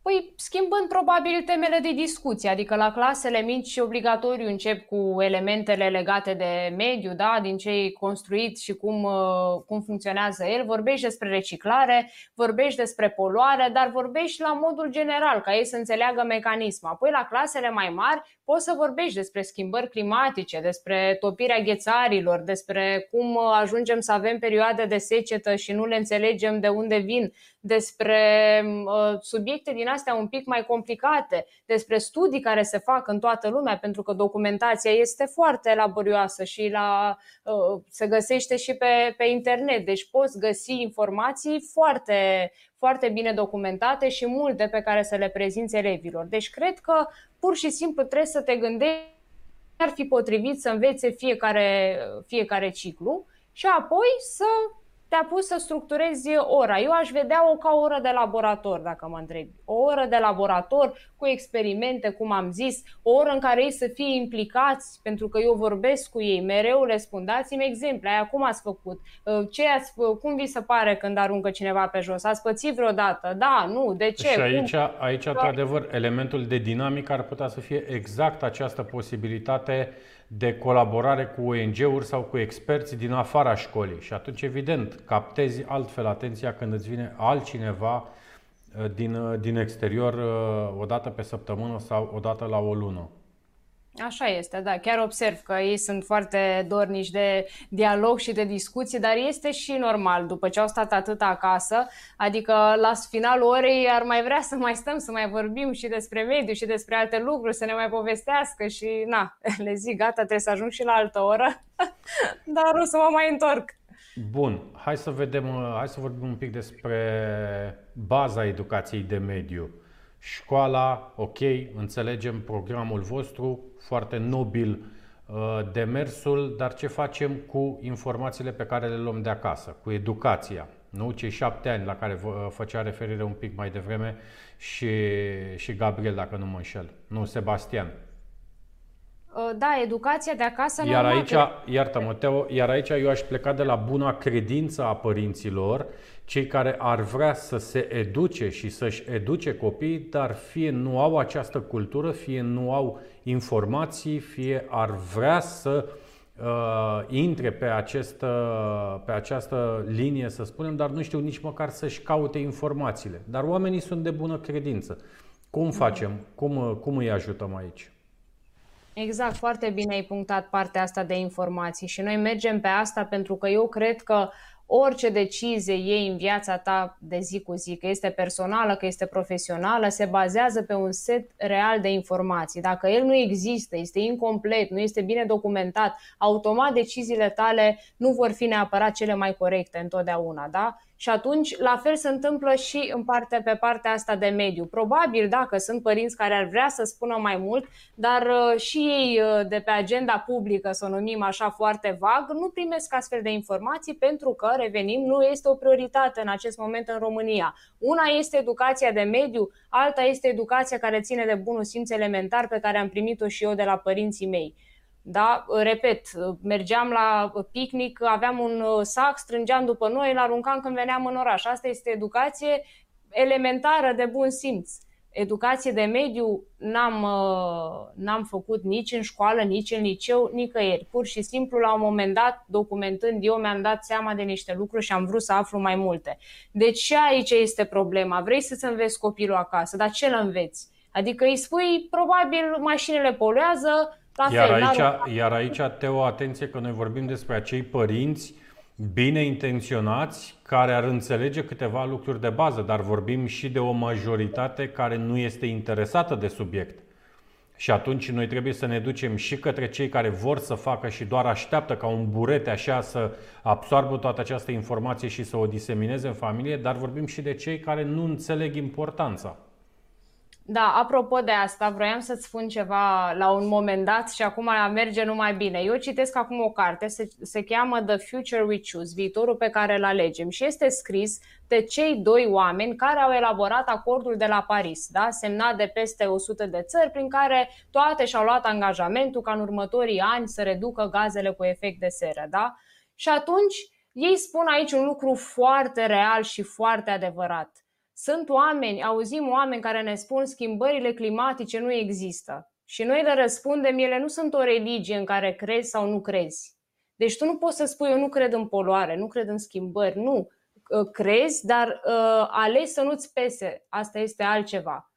Păi schimbând probabil temele de discuție, adică la clasele mici obligatoriu încep cu elementele legate de mediu, da, din ce e construit și cum, uh, cum funcționează el, vorbești despre reciclare, vorbești despre poluare, dar vorbești la modul general, ca ei să înțeleagă mecanismul. Apoi la clasele mai mari poți să vorbești despre schimbări climatice, despre topirea ghețarilor, despre cum uh, ajungem să avem perioade de secetă și nu le înțelegem de unde vin, despre uh, subiecte din astea un pic mai complicate, despre studii care se fac în toată lumea, pentru că documentația este foarte laborioasă și la, uh, se găsește și pe, pe internet. Deci poți găsi informații foarte, foarte bine documentate și multe pe care să le prezinți elevilor. Deci cred că pur și simplu trebuie să te gândești ar fi potrivit să învețe fiecare, fiecare ciclu și apoi să te-a pus să structurezi ora. Eu aș vedea-o ca o oră de laborator, dacă mă întrebi. O oră de laborator cu experimente, cum am zis, o oră în care ei să fie implicați, pentru că eu vorbesc cu ei, mereu le spun, dați-mi exemple, aia cum ați făcut, uh, ce ați, cum vi se pare când aruncă cineva pe jos, ați pățit vreodată, da, nu, de ce? Și aici, cum? aici într-adevăr, elementul de dinamică ar putea să fie exact această posibilitate de colaborare cu ONG-uri sau cu experți din afara școlii. Și atunci, evident, captezi altfel atenția când îți vine altcineva uh, din, uh, din exterior uh, o dată pe săptămână sau o dată la o lună. Așa este, da. Chiar observ că ei sunt foarte dornici de dialog și de discuție, dar este și normal după ce au stat atât acasă, adică la finalul orei ar mai vrea să mai stăm, să mai vorbim și despre mediu și despre alte lucruri, să ne mai povestească și na, le zic gata, trebuie să ajung și la altă oră, dar o să mă mai întorc. Bun, hai să vedem, hai să vorbim un pic despre baza educației de mediu școala, ok, înțelegem programul vostru, foarte nobil uh, demersul, dar ce facem cu informațiile pe care le luăm de acasă, cu educația? Nu? Cei șapte ani la care vă uh, făcea referire un pic mai devreme și, și Gabriel, dacă nu mă înșel. Nu, Sebastian. Uh, da, educația de acasă Iar aici, iartă-mă, Teo, iar aici eu aș pleca de la buna credință a părinților cei care ar vrea să se educe și să-și educe copiii, dar fie nu au această cultură, fie nu au informații, fie ar vrea să uh, intre pe, acest, uh, pe această linie, să spunem, dar nu știu nici măcar să-și caute informațiile. Dar oamenii sunt de bună credință. Cum facem? Cum, cum îi ajutăm aici? Exact, foarte bine ai punctat partea asta de informații și noi mergem pe asta pentru că eu cred că orice decizie iei în viața ta de zi cu zi, că este personală, că este profesională, se bazează pe un set real de informații. Dacă el nu există, este incomplet, nu este bine documentat, automat deciziile tale nu vor fi neapărat cele mai corecte întotdeauna, da? Și atunci, la fel se întâmplă și în parte, pe partea asta de mediu. Probabil, dacă sunt părinți care ar vrea să spună mai mult, dar uh, și ei uh, de pe agenda publică, să o numim așa foarte vag, nu primesc astfel de informații pentru că, revenim, nu este o prioritate în acest moment în România. Una este educația de mediu, alta este educația care ține de bunul simț elementar pe care am primit-o și eu de la părinții mei. Da? Repet, mergeam la picnic, aveam un uh, sac, strângeam după noi, îl aruncam când veneam în oraș. Asta este educație elementară de bun simț. Educație de mediu n-am, uh, n-am făcut nici în școală, nici în liceu, nicăieri. Pur și simplu, la un moment dat, documentând, eu mi-am dat seama de niște lucruri și am vrut să aflu mai multe. Deci și aici este problema. Vrei să-ți înveți copilul acasă, dar ce îl înveți? Adică îi spui, probabil mașinile poluează, la iar, fel, aici, iar aici, Teo, atenție că noi vorbim despre acei părinți bine intenționați care ar înțelege câteva lucruri de bază, dar vorbim și de o majoritate care nu este interesată de subiect. Și atunci noi trebuie să ne ducem și către cei care vor să facă și doar așteaptă ca un burete așa să absorbă toată această informație și să o disemineze în familie, dar vorbim și de cei care nu înțeleg importanța. Da, apropo de asta, vroiam să-ți spun ceva la un moment dat și acum merge numai bine. Eu citesc acum o carte, se, se cheamă The Future We Choose, viitorul pe care îl alegem și este scris de cei doi oameni care au elaborat acordul de la Paris, da? semnat de peste 100 de țări, prin care toate și-au luat angajamentul ca în următorii ani să reducă gazele cu efect de seră. Da? Și atunci ei spun aici un lucru foarte real și foarte adevărat sunt oameni, auzim oameni care ne spun schimbările climatice nu există. Și noi le răspundem, ele nu sunt o religie în care crezi sau nu crezi. Deci tu nu poți să spui, eu nu cred în poluare, nu cred în schimbări, nu. Crezi, dar uh, alegi să nu-ți pese. Asta este altceva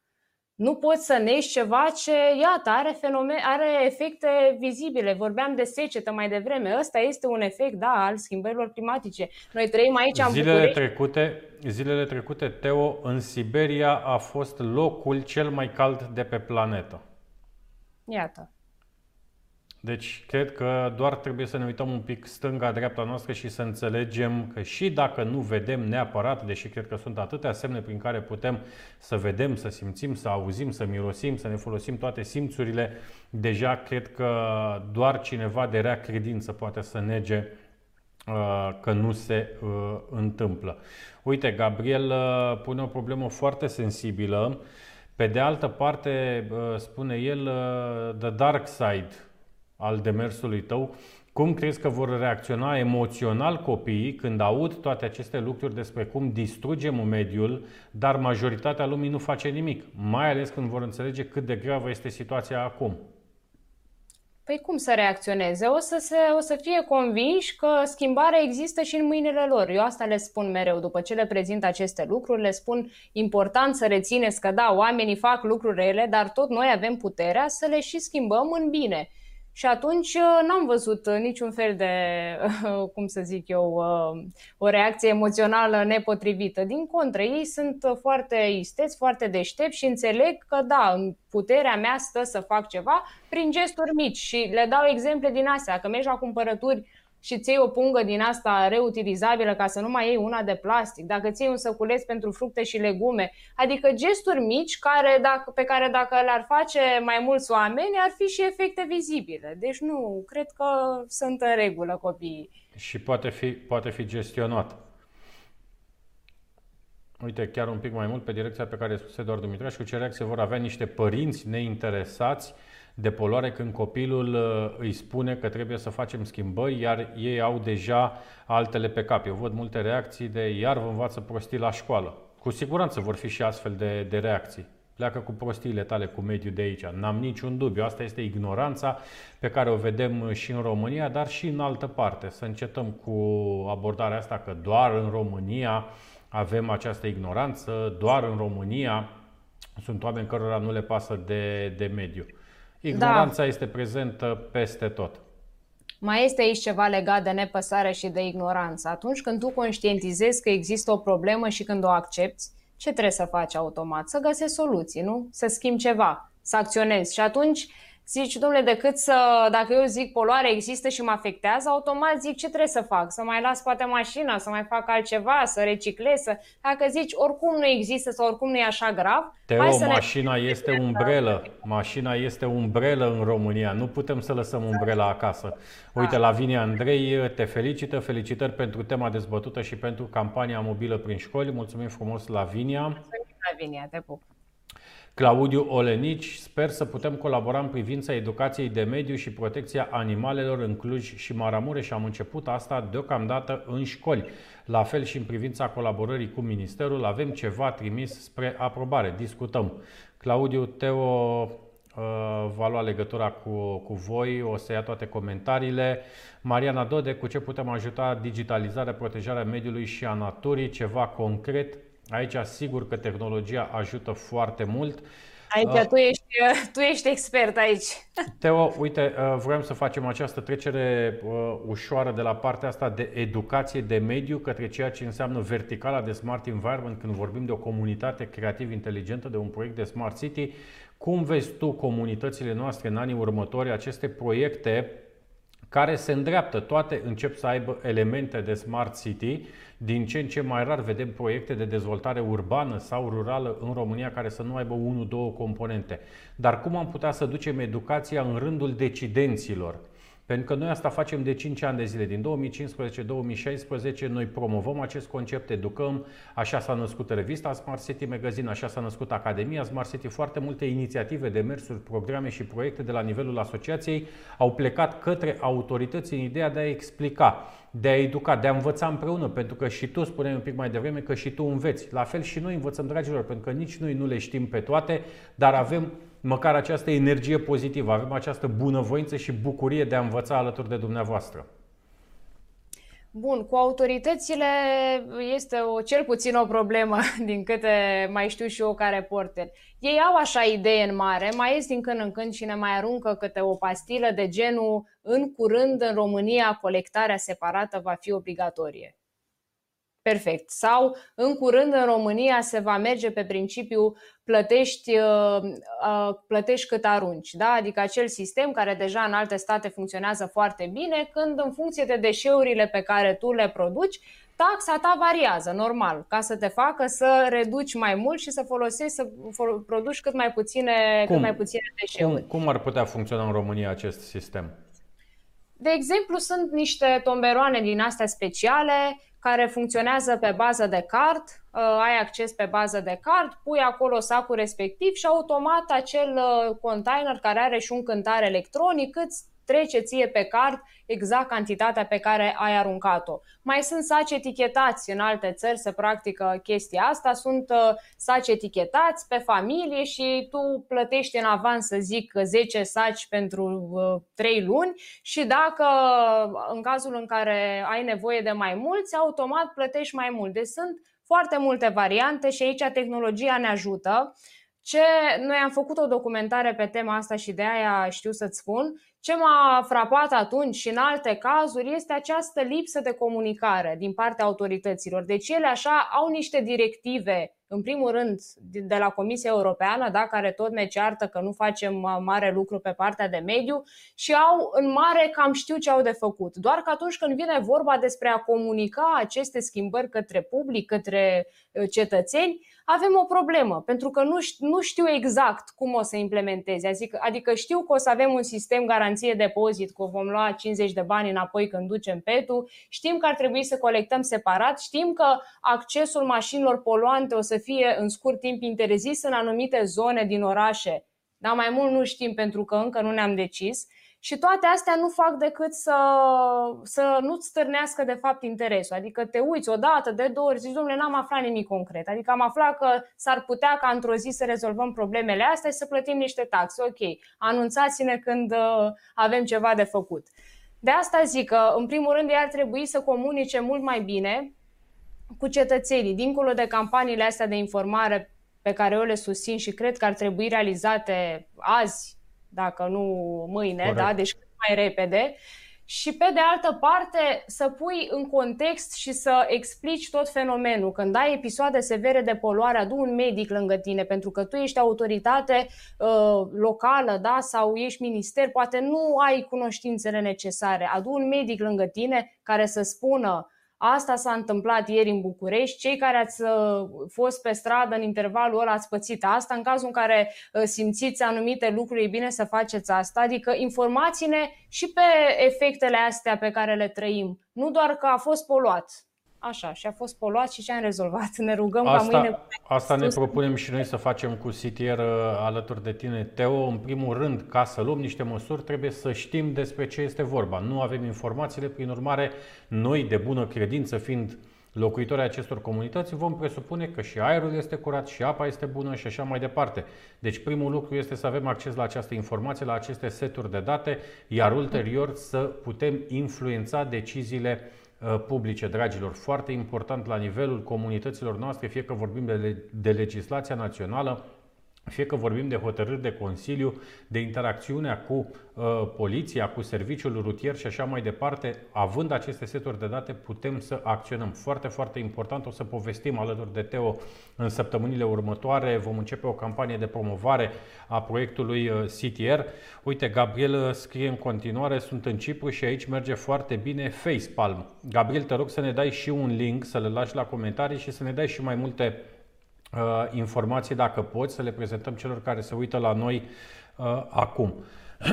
nu poți să nești ceva ce, iată, are, fenomen, are efecte vizibile. Vorbeam de secetă mai devreme. Ăsta este un efect, da, al schimbărilor climatice. Noi trăim aici în zilele București. trecute, zilele trecute, Teo, în Siberia a fost locul cel mai cald de pe planetă. Iată. Deci, cred că doar trebuie să ne uităm un pic stânga-dreapta noastră și să înțelegem că și dacă nu vedem neapărat, deși cred că sunt atâtea semne prin care putem să vedem, să simțim, să auzim, să mirosim, să ne folosim toate simțurile, deja cred că doar cineva de rea credință poate să nege uh, că nu se uh, întâmplă. Uite, Gabriel uh, pune o problemă foarte sensibilă. Pe de altă parte, spune el, the dark side al demersului tău, cum crezi că vor reacționa emoțional copiii când aud toate aceste lucruri despre cum distrugem mediul, dar majoritatea lumii nu face nimic, mai ales când vor înțelege cât de gravă este situația acum? Păi cum să reacționeze? O să, se, o să fie convinși că schimbarea există și în mâinile lor. Eu asta le spun mereu. După ce le prezint aceste lucruri, le spun important să rețineți că da, oamenii fac lucruri rele, dar tot noi avem puterea să le și schimbăm în bine. Și atunci uh, n-am văzut uh, niciun fel de, cum să zic eu, uh, o reacție emoțională nepotrivită. Din contră, ei sunt foarte isteți, foarte deștepți și înțeleg că da, puterea mea stă să fac ceva prin gesturi mici și le dau exemple din astea. Că mergi la cumpărături și ți o pungă din asta reutilizabilă ca să nu mai iei una de plastic, dacă ți un săculeț pentru fructe și legume, adică gesturi mici care, dacă, pe care dacă le-ar face mai mulți oameni ar fi și efecte vizibile. Deci nu, cred că sunt în regulă copiii. Și poate fi, poate fi gestionat. Uite, chiar un pic mai mult pe direcția pe care spuse doar Dumitrașcu, ce reacție vor avea niște părinți neinteresați de poluare când copilul uh, îi spune că trebuie să facem schimbări, iar ei au deja altele pe cap. Eu văd multe reacții de iar vă învață prostii la școală. Cu siguranță vor fi și astfel de, de reacții. Pleacă cu prostiile tale, cu mediul de aici. N-am niciun dubiu. Asta este ignoranța pe care o vedem și în România, dar și în altă parte. Să încetăm cu abordarea asta că doar în România avem această ignoranță, doar în România sunt oameni cărora nu le pasă de, de mediu. Ignoranța da. este prezentă peste tot. mai este aici ceva legat de nepăsare și de ignoranță. Atunci când tu conștientizezi că există o problemă și când o accepti, ce trebuie să faci automat? Să găsești soluții, nu? Să schimbi ceva, să acționezi. Și atunci zici, domnule, decât să, dacă eu zic poluare există și mă afectează, automat zic ce trebuie să fac, să mai las poate mașina, să mai fac altceva, să reciclez, să... dacă zici oricum nu există sau oricum nu e așa grav, Teo, hai să mașina ne... este umbrelă, mașina este umbrelă în România, nu putem să lăsăm umbrela acasă. Uite, Lavinia Andrei te felicită, felicitări pentru tema dezbătută și pentru campania mobilă prin școli. Mulțumim frumos, Lavinia. Mulțumim, Lavinia, te pup. Claudiu Olenici, sper să putem colabora în privința educației de mediu și protecția animalelor în Cluj și Maramureș și am început asta deocamdată în școli. La fel și în privința colaborării cu Ministerul, avem ceva trimis spre aprobare. Discutăm. Claudiu, Teo uh, va lua legătura cu, cu voi, o să ia toate comentariile. Mariana Dode, cu ce putem ajuta digitalizarea, protejarea mediului și a naturii, ceva concret Aici sigur că tehnologia ajută foarte mult. Aici uh, tu, ești, tu ești expert aici. Teo, uite, uh, vreau să facem această trecere uh, ușoară de la partea asta de educație de mediu către ceea ce înseamnă verticala de smart environment când vorbim de o comunitate creativ inteligentă, de un proiect de smart city. Cum vezi tu comunitățile noastre în anii următori, aceste proiecte care se îndreaptă, toate încep să aibă elemente de smart city din ce în ce mai rar vedem proiecte de dezvoltare urbană sau rurală în România care să nu aibă unul, două componente. Dar cum am putea să ducem educația în rândul decidenților? Pentru că noi asta facem de 5 ani de zile. Din 2015-2016 noi promovăm acest concept, educăm, așa s-a născut revista Smart City Magazine, așa s-a născut Academia Smart City, foarte multe inițiative, demersuri, programe și proiecte de la nivelul asociației au plecat către autorități în ideea de a explica, de a educa, de a învăța împreună, pentru că și tu spuneai un pic mai devreme că și tu înveți. La fel și noi învățăm, dragilor, pentru că nici noi nu le știm pe toate, dar avem măcar această energie pozitivă, avem această bunăvoință și bucurie de a învăța alături de dumneavoastră. Bun, cu autoritățile este o, cel puțin o problemă, din câte mai știu și eu ca reporter. Ei au așa idee în mare, mai ies din când în când și ne mai aruncă câte o pastilă de genul în curând în România colectarea separată va fi obligatorie. Perfect. Sau în curând în România se va merge pe principiu plătești, uh, uh, plătești cât arunci. Da? Adică acel sistem care deja în alte state funcționează foarte bine, când în funcție de deșeurile pe care tu le produci, taxa ta variază, normal, ca să te facă să reduci mai mult și să folosești, să produci cât mai puține, cum? cât mai puține deșeuri. Cum, cum ar putea funcționa în România acest sistem? De exemplu, sunt niște tomberoane din astea speciale care funcționează pe bază de card, uh, ai acces pe bază de card, pui acolo sacul respectiv și automat acel uh, container care are și un cântar electronic îți trece ție pe card exact cantitatea pe care ai aruncat-o. Mai sunt saci etichetați în alte țări, se practică chestia asta, sunt uh, saci etichetați pe familie și tu plătești în avans, să zic, 10 saci pentru 3 uh, luni și dacă în cazul în care ai nevoie de mai mulți, automat plătești mai mult. Deci sunt foarte multe variante și aici tehnologia ne ajută. Ce noi am făcut o documentare pe tema asta și de aia știu să-ți spun ce m-a frapat atunci și în alte cazuri este această lipsă de comunicare din partea autorităților. Deci ele așa au niște directive, în primul rând de la Comisia Europeană, da, care tot ne ceartă că nu facem mare lucru pe partea de mediu și au în mare cam știu ce au de făcut. Doar că atunci când vine vorba despre a comunica aceste schimbări către public, către uh, cetățeni, avem o problemă, pentru că nu, nu știu exact cum o să implementeze. Adică, adică știu că o să avem un sistem garanție depozit, că vom lua 50 de bani înapoi când ducem petul, știm că ar trebui să colectăm separat, știm că accesul mașinilor poluante o să fie în scurt timp interzis în anumite zone din orașe, dar mai mult nu știm pentru că încă nu ne-am decis. Și toate astea nu fac decât să, să nu-ți stârnească de fapt interesul. Adică te uiți o dată, de două ori, zici, domnule, n-am aflat nimic concret. Adică am aflat că s-ar putea ca într-o zi să rezolvăm problemele astea și să plătim niște taxe. Ok, anunțați-ne când uh, avem ceva de făcut. De asta zic că, în primul rând, ei ar trebui să comunice mult mai bine cu cetățenii, dincolo de campaniile astea de informare pe care eu le susțin și cred că ar trebui realizate azi, dacă nu mâine, da? deci cât mai repede. și pe de altă parte să pui în context și să explici tot fenomenul. Când ai episoade severe de poluare, adu un medic lângă tine, pentru că tu ești autoritate uh, locală da? sau ești minister, poate nu ai cunoștințele necesare. Adu un medic lângă tine care să spună Asta s-a întâmplat ieri în București. Cei care ați uh, fost pe stradă în intervalul ăla ați pățit asta. În cazul în care uh, simțiți anumite lucruri, e bine să faceți asta. Adică informații-ne și pe efectele astea pe care le trăim. Nu doar că a fost poluat așa, și a fost poluat și ce am rezolvat. Ne rugăm asta, ca mâine... Asta ne propunem și noi să facem cu CTR uh, alături de tine. Teo, în primul rând, ca să luăm niște măsuri, trebuie să știm despre ce este vorba. Nu avem informațiile, prin urmare, noi, de bună credință, fiind locuitorii acestor comunități, vom presupune că și aerul este curat, și apa este bună și așa mai departe. Deci primul lucru este să avem acces la această informație, la aceste seturi de date, iar ulterior să putem influența deciziile Uh, publice, dragilor, foarte important la nivelul comunităților noastre, fie că vorbim de, de legislația națională, fie că vorbim de hotărâri de Consiliu, de interacțiunea cu uh, poliția, cu serviciul rutier și așa mai departe, având aceste seturi de date, putem să acționăm. Foarte, foarte important, o să povestim alături de Teo în săptămânile următoare. Vom începe o campanie de promovare a proiectului uh, CTR. Uite, Gabriel uh, scrie în continuare, sunt în Cipru și aici merge foarte bine Facepalm. Gabriel, te rog să ne dai și un link, să le lași la comentarii și să ne dai și mai multe Uh, informații, dacă poți, să le prezentăm celor care se uită la noi uh, acum.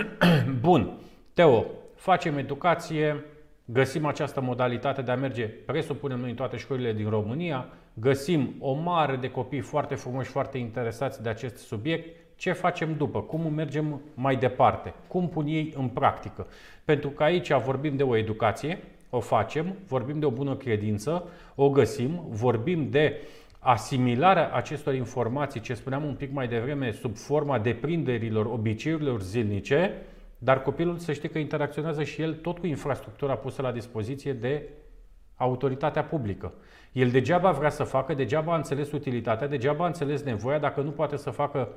Bun, Teo, facem educație, găsim această modalitate de a merge, presupunem noi în toate școlile din România, găsim o mare de copii foarte frumoși, foarte interesați de acest subiect, ce facem după? Cum mergem mai departe? Cum pun ei în practică? Pentru că aici vorbim de o educație, o facem, vorbim de o bună credință, o găsim, vorbim de uh, asimilarea acestor informații, ce spuneam un pic mai devreme, sub forma deprinderilor, obiceiurilor zilnice, dar copilul să știe că interacționează și el tot cu infrastructura pusă la dispoziție de autoritatea publică. El degeaba vrea să facă, degeaba a înțeles utilitatea, degeaba a înțeles nevoia dacă nu poate să facă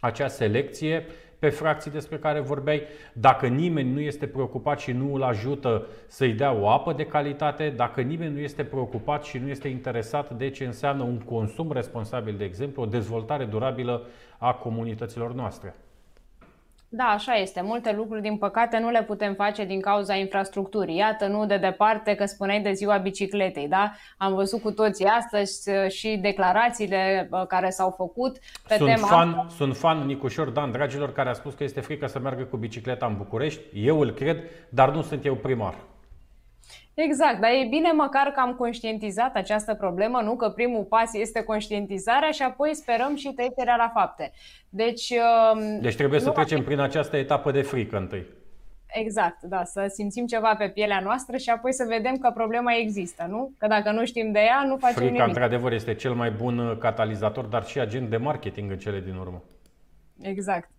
acea selecție pe fracții despre care vorbeai, dacă nimeni nu este preocupat și nu îl ajută să-i dea o apă de calitate, dacă nimeni nu este preocupat și nu este interesat de ce înseamnă un consum responsabil, de exemplu, o dezvoltare durabilă a comunităților noastre. Da, așa este. Multe lucruri, din păcate, nu le putem face din cauza infrastructurii. Iată, nu de departe că spuneai de ziua bicicletei, da? Am văzut cu toții astăzi uh, și declarațiile uh, care s-au făcut pe sunt tema fan, asta. Sunt fan Nicușor Dan, dragilor, care a spus că este frică să meargă cu bicicleta în București. Eu îl cred, dar nu sunt eu primar. Exact, dar e bine măcar că am conștientizat această problemă, nu că primul pas este conștientizarea și apoi sperăm și trecerea la fapte. Deci, um, deci trebuie să trecem prin această etapă de frică întâi. Exact, da, să simțim ceva pe pielea noastră și apoi să vedem că problema există, nu? Că dacă nu știm de ea, nu facem Frica, nimic. într-adevăr, este cel mai bun catalizator, dar și agent de marketing în cele din urmă. Exact.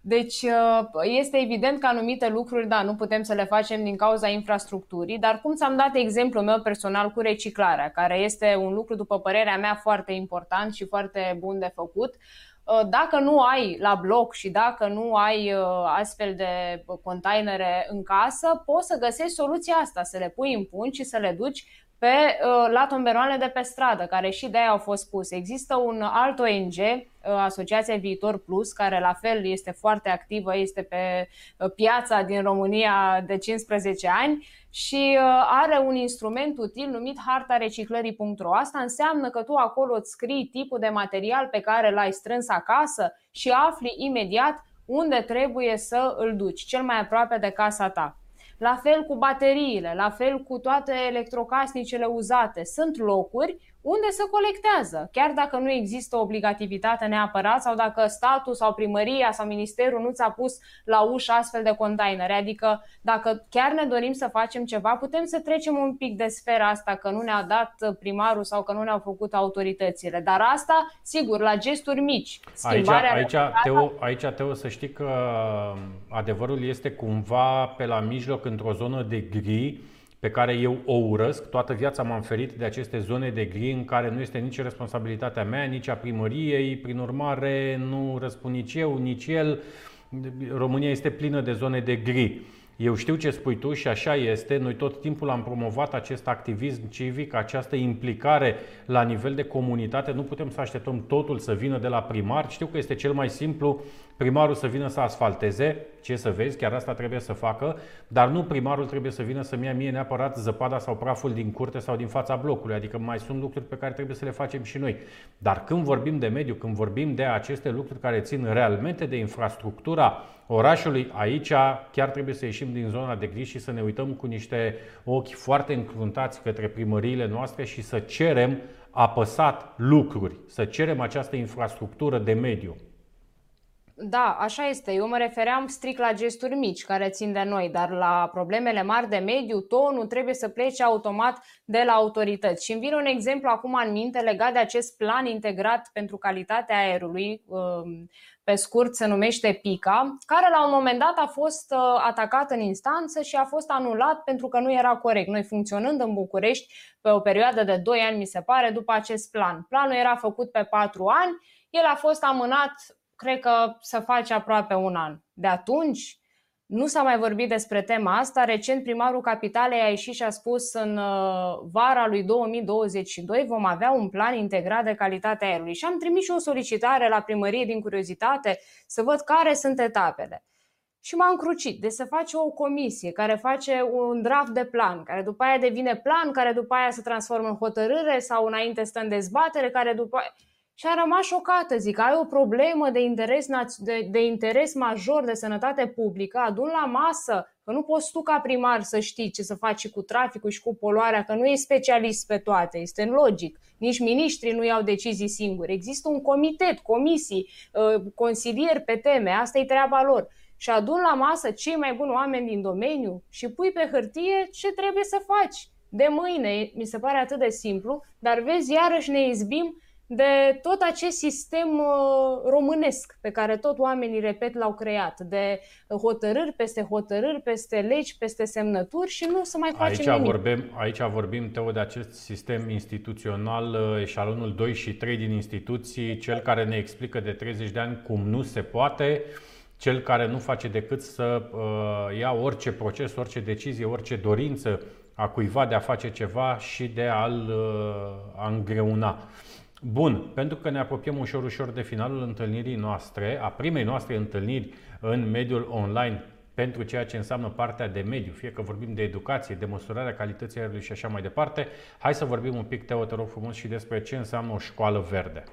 Deci uh, este evident că anumite lucruri, da, nu putem să le facem din cauza infrastructurii, dar cum ți-am dat exemplul meu personal cu reciclarea, care este un lucru, după părerea mea, foarte important și foarte bun de făcut, uh, dacă nu ai la bloc și dacă nu ai uh, astfel de containere în casă, poți să găsești soluția asta, să le pui în pungi și să le duci pe, uh, la tomberoane de pe stradă, care și de aia au fost puse. Există un alt ONG, uh, Asociația Viitor Plus, care la fel este foarte activă, este pe uh, piața din România de 15 ani și are un instrument util numit harta reciclării.ro. Asta înseamnă că tu acolo îți scrii tipul de material pe care l-ai strâns acasă și afli imediat unde trebuie să îl duci, cel mai aproape de casa ta. La fel cu bateriile, la fel cu toate electrocasnicele uzate. Sunt locuri unde se colectează, chiar dacă nu există obligativitate neapărat sau dacă statul sau primăria sau ministerul nu ți-a pus la ușă astfel de containere. Adică dacă chiar ne dorim să facem ceva, putem să trecem un pic de sfera asta că nu ne-a dat primarul sau că nu ne-au făcut autoritățile. Dar asta, sigur, la gesturi mici. Schimbarea aici, aici, Teo, aici, Teo, să știi că adevărul este cumva pe la mijloc, într-o zonă de gri, pe care eu o urăsc. Toată viața m-am ferit de aceste zone de gri în care nu este nici responsabilitatea mea, nici a primăriei, prin urmare nu răspund nici eu, nici el. România este plină de zone de gri. Eu știu ce spui tu și așa este. Noi tot timpul am promovat acest activism civic, această implicare la nivel de comunitate. Nu putem să așteptăm totul să vină de la primar. Știu că este cel mai simplu primarul să vină să asfalteze, ce să vezi, chiar asta trebuie să facă, dar nu primarul trebuie să vină să-mi ia mie neapărat zăpada sau praful din curte sau din fața blocului. Adică mai sunt lucruri pe care trebuie să le facem și noi. Dar când vorbim de mediu, când vorbim de aceste lucruri care țin realmente de infrastructura orașului, aici chiar trebuie să ieșim din zona de gri și să ne uităm cu niște ochi foarte încruntați către primăriile noastre și să cerem apăsat lucruri, să cerem această infrastructură de mediu. Da, așa este. Eu mă refeream strict la gesturi mici care țin de noi, dar la problemele mari de mediu, tonul trebuie să plece automat de la autorități. Și îmi vine un exemplu acum în minte legat de acest plan integrat pentru calitatea aerului, um, pe scurt se numește PICA, care la un moment dat a fost uh, atacat în instanță și a fost anulat pentru că nu era corect. Noi funcționând în București pe o perioadă de 2 ani, mi se pare, după acest plan. Planul era făcut pe 4 ani, el a fost amânat cred că să face aproape un an. De atunci nu s-a mai vorbit despre tema asta. Recent primarul Capitalei a ieșit și a spus în uh, vara lui 2022 vom avea un plan integrat de calitate aerului. Și am trimis și o solicitare la primărie din curiozitate să văd care sunt etapele. Și m-am crucit de să face o comisie care face un draft de plan, care după aia devine plan, care după aia se transformă în hotărâre sau înainte stă în dezbatere, care după aia și am rămas șocată, zic, ai o problemă de interes, de, de interes major de sănătate publică, adun la masă, că nu poți tu ca primar să știi ce să faci cu traficul și cu poluarea, că nu e specialist pe toate, este logic. Nici miniștrii nu iau decizii singuri. Există un comitet, comisii, uh, consilieri pe teme, asta e treaba lor. Și adun la masă cei mai buni oameni din domeniu și pui pe hârtie ce trebuie să faci. De mâine, mi se pare atât de simplu, dar vezi, iarăși ne izbim de tot acest sistem uh, românesc pe care tot oamenii, repet, l-au creat, de hotărâri peste hotărâri, peste legi, peste semnături și nu să mai facem aici nimic. Vorbim, aici vorbim, Teo, de acest sistem instituțional, uh, eșalonul 2 și 3 din instituții, cel care ne explică de 30 de ani cum nu se poate, cel care nu face decât să uh, ia orice proces, orice decizie, orice dorință a cuiva de a face ceva și de a-l uh, a îngreuna. Bun, pentru că ne apropiem ușor, ușor de finalul întâlnirii noastre, a primei noastre întâlniri în mediul online pentru ceea ce înseamnă partea de mediu, fie că vorbim de educație, de măsurarea calității aerului și așa mai departe, hai să vorbim un pic, Teo, te rog frumos, și despre ce înseamnă o școală verde.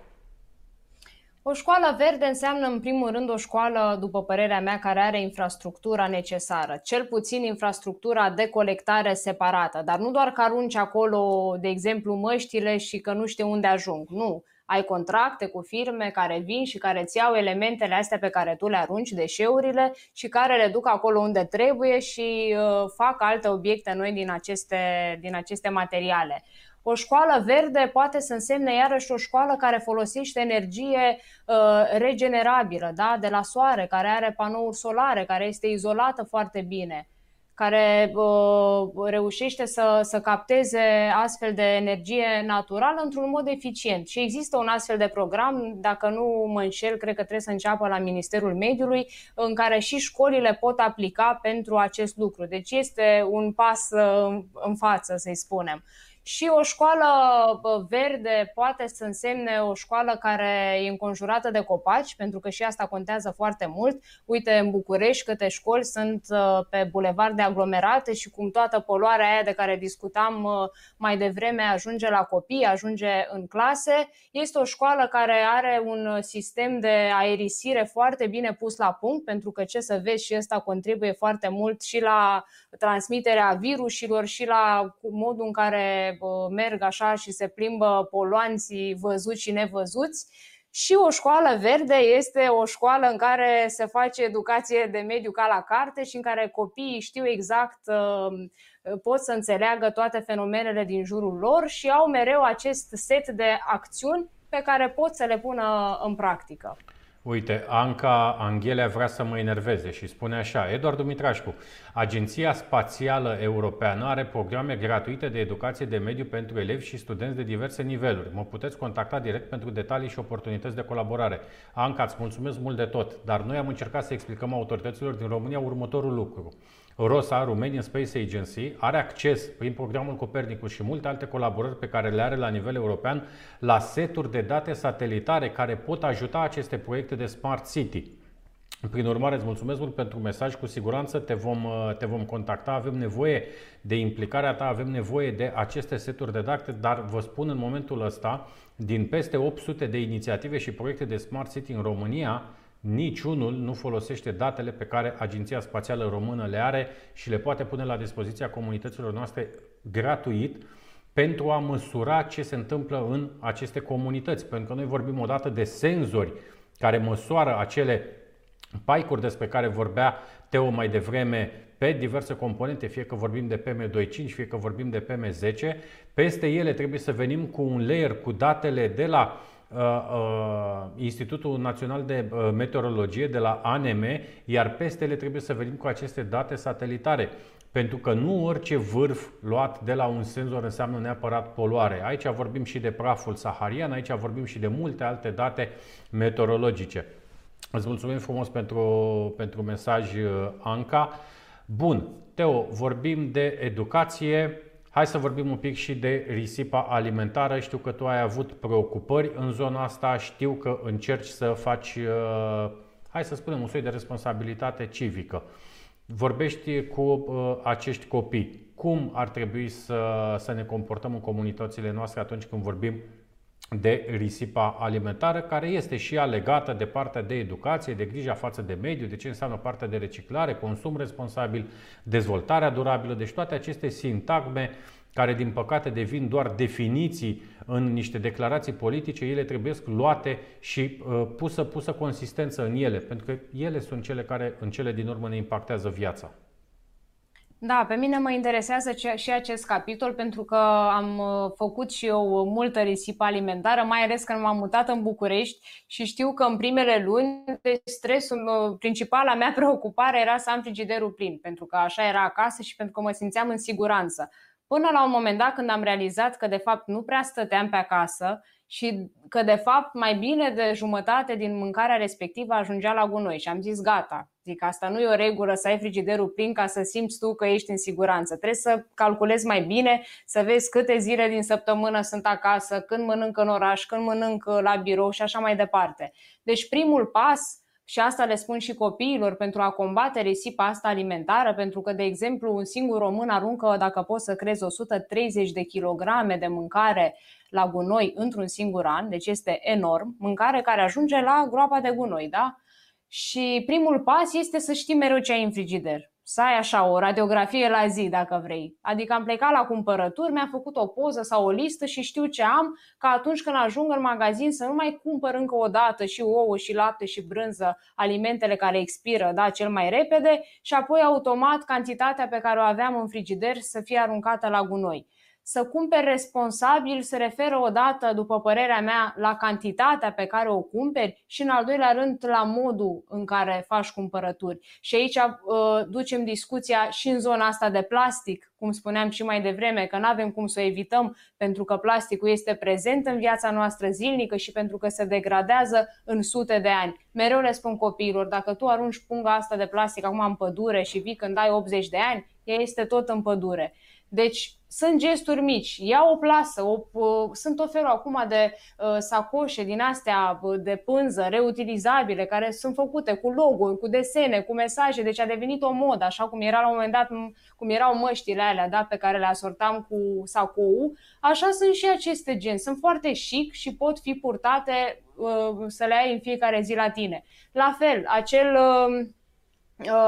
O școală verde înseamnă, în primul rând, o școală, după părerea mea, care are infrastructura necesară. Cel puțin infrastructura de colectare separată, dar nu doar că arunci acolo, de exemplu, măștile și că nu știu unde ajung. Nu. Ai contracte cu firme care vin și care îți iau elementele astea pe care tu le arunci, deșeurile, și care le duc acolo unde trebuie și uh, fac alte obiecte noi din aceste, din aceste materiale. O școală verde poate să însemne iarăși o școală care folosește energie uh, regenerabilă, da? de la soare, care are panouri solare, care este izolată foarte bine care uh, reușește să, să capteze astfel de energie naturală într-un mod eficient. Și există un astfel de program, dacă nu mă înșel, cred că trebuie să înceapă la Ministerul Mediului, în care și școlile pot aplica pentru acest lucru. Deci este un pas uh, în față, să-i spunem. Și o școală verde poate să însemne o școală care e înconjurată de copaci, pentru că și asta contează foarte mult. Uite, în București câte școli sunt uh, pe bulevarde aglomerate și cum toată poluarea aia de care discutam uh, mai devreme ajunge la copii, ajunge în clase. Este o școală care are un sistem de aerisire foarte bine pus la punct, pentru că ce să vezi și ăsta contribuie foarte mult și la transmiterea virusilor și la modul în care merg așa și se plimbă poluanții văzuți și nevăzuți. Și o școală verde este o școală în care se face educație de mediu ca la carte și în care copiii știu exact, uh, pot să înțeleagă toate fenomenele din jurul lor și au mereu acest set de acțiuni pe care pot să le pună în practică. Uite, Anca Anghelea vrea să mă enerveze și spune așa, Eduard Dumitrașcu, Agenția Spațială Europeană are programe gratuite de educație de mediu pentru elevi și studenți de diverse niveluri. Mă puteți contacta direct pentru detalii și oportunități de colaborare. Anca, îți mulțumesc mult de tot, dar noi am încercat să explicăm autorităților din România următorul lucru. ROSA, Romanian Space Agency, are acces prin programul Copernicus și multe alte colaborări pe care le are la nivel european la seturi de date satelitare care pot ajuta aceste proiecte de Smart City. Prin urmare, îți mulțumesc mult pentru mesaj. Cu siguranță te vom, uh, te vom contacta. Avem nevoie de implicarea ta, avem nevoie de aceste seturi de date, dar vă spun în momentul ăsta, din peste 800 de inițiative și proiecte de Smart City în România, niciunul nu folosește datele pe care Agenția Spațială Română le are și le poate pune la dispoziția comunităților noastre gratuit pentru a măsura ce se întâmplă în aceste comunități. Pentru că noi vorbim odată de senzori care măsoară acele paicuri despre care vorbea Teo mai devreme pe diverse componente, fie că vorbim de PM25, fie că vorbim de PM10, peste ele trebuie să venim cu un layer cu datele de la uh, uh, Institutul Național de uh, Meteorologie, de la ANM, iar peste ele trebuie să venim cu aceste date satelitare. Pentru că nu orice vârf luat de la un senzor înseamnă neapărat poluare. Aici vorbim și de praful saharian, aici vorbim și de multe alte date meteorologice. Îți mulțumim frumos pentru, pentru mesaj, uh, Anca. Bun, Teo, vorbim de educație. Hai să vorbim un pic și de risipa alimentară. Știu că tu ai avut preocupări în zona asta, știu că încerci să faci, uh, hai să spunem, un soi de responsabilitate civică. Vorbești cu uh, acești copii. Cum ar trebui să, să ne comportăm în comunitățile noastre atunci când vorbim de risipa alimentară, care este și ea legată de partea de educație, de grija față de mediu, de ce înseamnă partea de reciclare, consum responsabil, dezvoltarea durabilă, deci toate aceste sintagme care din păcate devin doar definiții în niște declarații politice, ele trebuie luate și uh, pusă, pusă consistență în ele, pentru că ele sunt cele care în cele din urmă ne impactează viața. Da, pe mine mă interesează și acest capitol pentru că am uh, făcut și eu multă risipă alimentară, mai ales când m-am mutat în București și știu că în primele luni de stresul, uh, principala mea preocupare era să am frigiderul plin, pentru că așa era acasă și pentru că mă simțeam în siguranță. Până la un moment dat când am realizat că de fapt nu prea stăteam pe acasă și că de fapt mai bine de jumătate din mâncarea respectivă ajungea la gunoi și am zis gata, zic asta nu e o regulă să ai frigiderul plin ca să simți tu că ești în siguranță. Trebuie să calculezi mai bine, să vezi câte zile din săptămână sunt acasă, când mănânc în oraș, când mănânc la birou și așa mai departe. Deci primul pas și asta le spun și copiilor pentru a combate risipa asta alimentară, pentru că, de exemplu, un singur român aruncă, dacă poți să crezi, 130 de kilograme de mâncare la gunoi într-un singur an, deci este enorm, mâncare care ajunge la groapa de gunoi, da? Și primul pas este să știi mereu ce ai în frigider să ai așa o radiografie la zi, dacă vrei. Adică am plecat la cumpărături, mi-am făcut o poză sau o listă și știu ce am, ca atunci când ajung în magazin să nu mai cumpăr încă o dată și ouă și lapte și brânză, alimentele care expiră, da, cel mai repede și apoi automat cantitatea pe care o aveam în frigider să fie aruncată la gunoi. Să cumperi responsabil se referă odată, după părerea mea, la cantitatea pe care o cumperi și în al doilea rând la modul în care faci cumpărături. Și aici uh, ducem discuția și în zona asta de plastic, cum spuneam și mai devreme, că nu avem cum să o evităm pentru că plasticul este prezent în viața noastră zilnică și pentru că se degradează în sute de ani. Mereu le spun copiilor, dacă tu arunci punga asta de plastic acum în pădure și vii când ai 80 de ani, ea este tot în pădure. Deci sunt gesturi mici, ia o plasă, o, uh, sunt tot felul acum de uh, sacoșe din astea uh, de pânză reutilizabile care sunt făcute cu logo cu desene, cu mesaje, deci a devenit o modă, așa cum era la un moment dat, cum erau măștile alea da, pe care le asortam cu sacou, așa sunt și aceste gen, sunt foarte chic și pot fi purtate uh, să le ai în fiecare zi la tine. La fel, acel... Uh, Uh,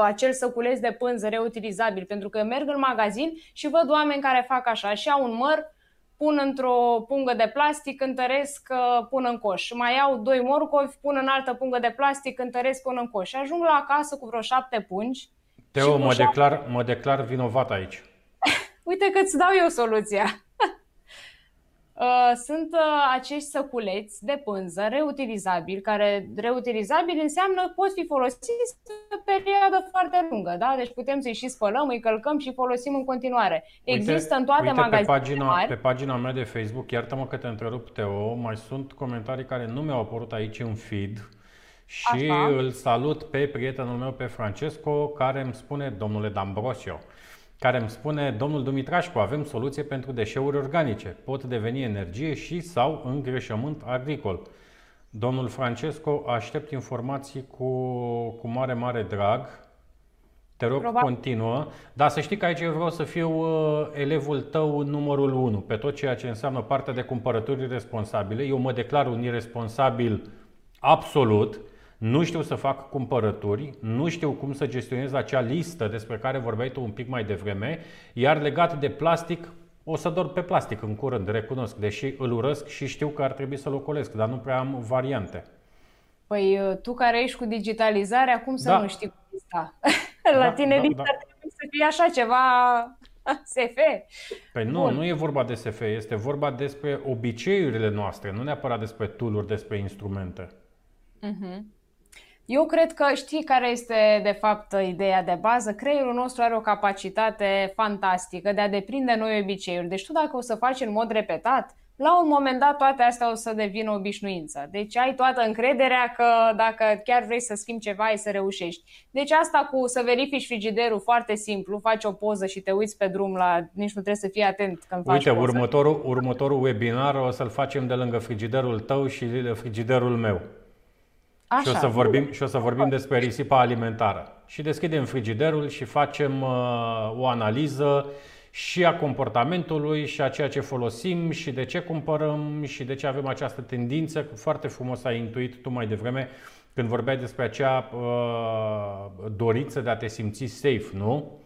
acel săculeț de pânză reutilizabil, pentru că merg în magazin și văd oameni care fac așa și au un măr, pun într-o pungă de plastic, întăresc, uh, pun în coș. Mai iau doi morcovi, pun în altă pungă de plastic, întăresc, pun în coș. Și ajung la acasă cu vreo șapte pungi. Teo, mă, șapte... declar, mă declar vinovat aici. Uite că îți dau eu soluția. Uh, sunt uh, acești săculeți de pânză reutilizabili, care reutilizabili înseamnă pot fi folosiți pe perioadă foarte lungă, da? Deci putem să-i și spălăm, îi călcăm și folosim în continuare. Uite, Există în toate uite, magazinele pe pagina, mari. Pe pagina mea de Facebook, iartă-mă că te întrerup, Teo, mai sunt comentarii care nu mi-au apărut aici în feed Și Așa. îl salut pe prietenul meu, pe Francesco, care îmi spune, domnule D'Ambrosio, care îmi spune, domnul Dumitrașcu, avem soluție pentru deșeuri organice. Pot deveni energie și sau îngrășământ agricol. Domnul Francesco, aștept informații cu, cu mare, mare drag. Te rog, Probabil. continuă. Dar să știi că aici eu vreau să fiu uh, elevul tău numărul 1 pe tot ceea ce înseamnă partea de cumpărături responsabile. Eu mă declar un irresponsabil absolut. Nu știu să fac cumpărături, nu știu cum să gestionez acea listă despre care vorbeai tu un pic mai devreme, iar legat de plastic, o să dor pe plastic în curând, recunosc, deși îl urăsc și știu că ar trebui să-l ocolesc, dar nu prea am variante. Păi uh, tu care ești cu digitalizarea, cum să da. nu știi cum lista? La da, tine da, lista da. trebuie să fie așa ceva SF. Păi nu, Bun. nu e vorba de SF, este vorba despre obiceiurile noastre, nu neapărat despre tool despre instrumente. Uh-huh. Eu cred că știi care este de fapt ideea de bază? Creierul nostru are o capacitate fantastică de a deprinde noi obiceiuri. Deci tu dacă o să faci în mod repetat, la un moment dat toate astea o să devină obișnuință. Deci ai toată încrederea că dacă chiar vrei să schimbi ceva, ai să reușești. Deci asta cu să verifici frigiderul foarte simplu, faci o poză și te uiți pe drum la... Nici nu trebuie să fii atent când faci Uite, poză. următorul, următorul webinar o să-l facem de lângă frigiderul tău și de frigiderul meu. Așa. Și o să vorbim, și o să vorbim despre risipa alimentară. Și deschidem frigiderul și facem uh, o analiză și a comportamentului și a ceea ce folosim și de ce cumpărăm și de ce avem această tendință. Foarte frumos ai intuit tu mai devreme când vorbeai despre acea uh, dorință de a te simți safe, nu?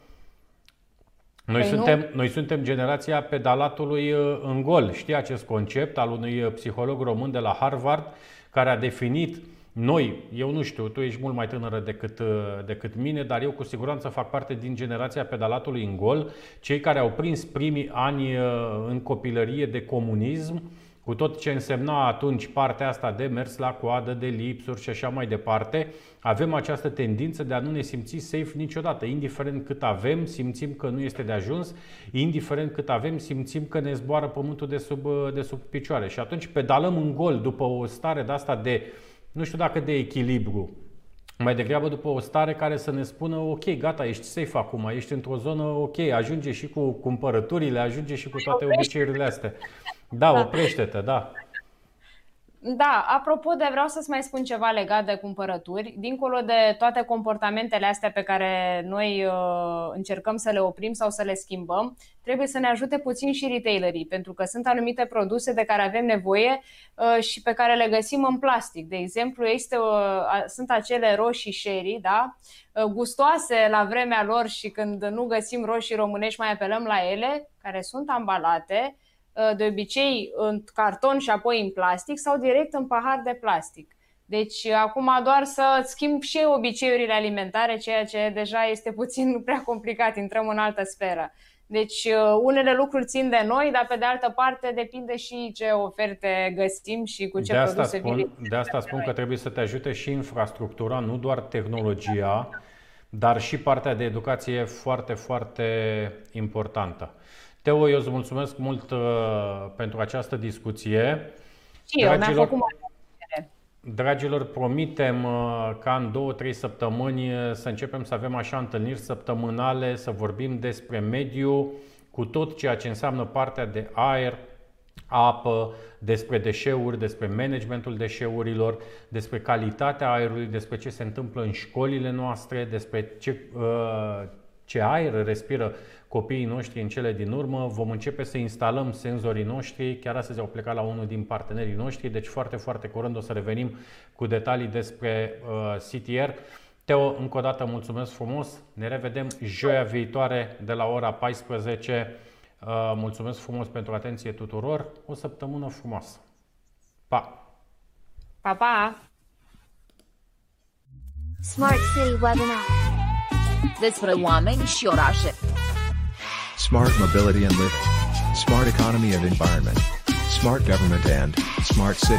Noi, păi suntem, nu. noi suntem generația pedalatului uh, în gol. Știi acest concept al unui uh, psiholog român de la Harvard care a definit noi, eu nu știu, tu ești mult mai tânără decât, uh, decât mine, dar eu cu siguranță fac parte din generația pedalatului în gol, cei care au prins primii ani uh, în copilărie de comunism, cu tot ce însemna atunci partea asta de mers la coadă, de lipsuri și așa mai departe, avem această tendință de a nu ne simți safe niciodată. Indiferent cât avem, simțim că nu este de ajuns, indiferent cât avem, simțim că ne zboară pământul de sub, uh, de sub picioare. Și atunci pedalăm în gol după o stare de asta de nu știu dacă de echilibru, mai degrabă după o stare care să ne spună ok, gata, ești safe acum, ești într-o zonă ok, ajunge și cu cumpărăturile, ajunge și cu toate obiceiurile astea. Da, oprește-te, da. Da, apropo de vreau să-ți mai spun ceva legat de cumpărături, dincolo de toate comportamentele astea pe care noi uh, încercăm să le oprim sau să le schimbăm, trebuie să ne ajute puțin și retailerii, pentru că sunt anumite produse de care avem nevoie uh, și pe care le găsim în plastic. De exemplu, este, uh, sunt acele roșii sherry, da? Uh, gustoase la vremea lor și când nu găsim roșii românești mai apelăm la ele, care sunt ambalate, Uh, de obicei în carton și apoi în plastic sau direct în pahar de plastic. Deci uh, acum doar să schimb și obiceiurile alimentare, ceea ce deja este puțin prea complicat, intrăm în altă sferă. Deci uh, unele lucruri țin de noi, dar pe de altă parte depinde și ce oferte găsim și cu ce de asta produse spun, De asta spun noi. că trebuie să te ajute și infrastructura, nu doar tehnologia, dar și partea de educație foarte, foarte importantă. Teo, eu îți mulțumesc mult uh, pentru această discuție. Și eu, mi-a făcut Dragilor, promitem uh, ca în 2-3 săptămâni uh, să începem să avem așa întâlniri săptămânale, să vorbim despre mediu, cu tot ceea ce înseamnă partea de aer, apă, despre deșeuri, despre managementul deșeurilor, despre calitatea aerului, despre ce se întâmplă în școlile noastre, despre ce, uh, ce aer respiră copiii noștri în cele din urmă. Vom începe să instalăm senzorii noștri. Chiar astăzi au plecat la unul din partenerii noștri, deci foarte, foarte curând o să revenim cu detalii despre uh, CTR. Teo, încă o dată mulțumesc frumos. Ne revedem joia viitoare de la ora 14. Uh, mulțumesc frumos pentru atenție tuturor. O săptămână frumoasă. Pa! Pa, pa! Smart City Webinar Despre oameni și orașe smart mobility and living, smart economy and environment, smart government and smart city.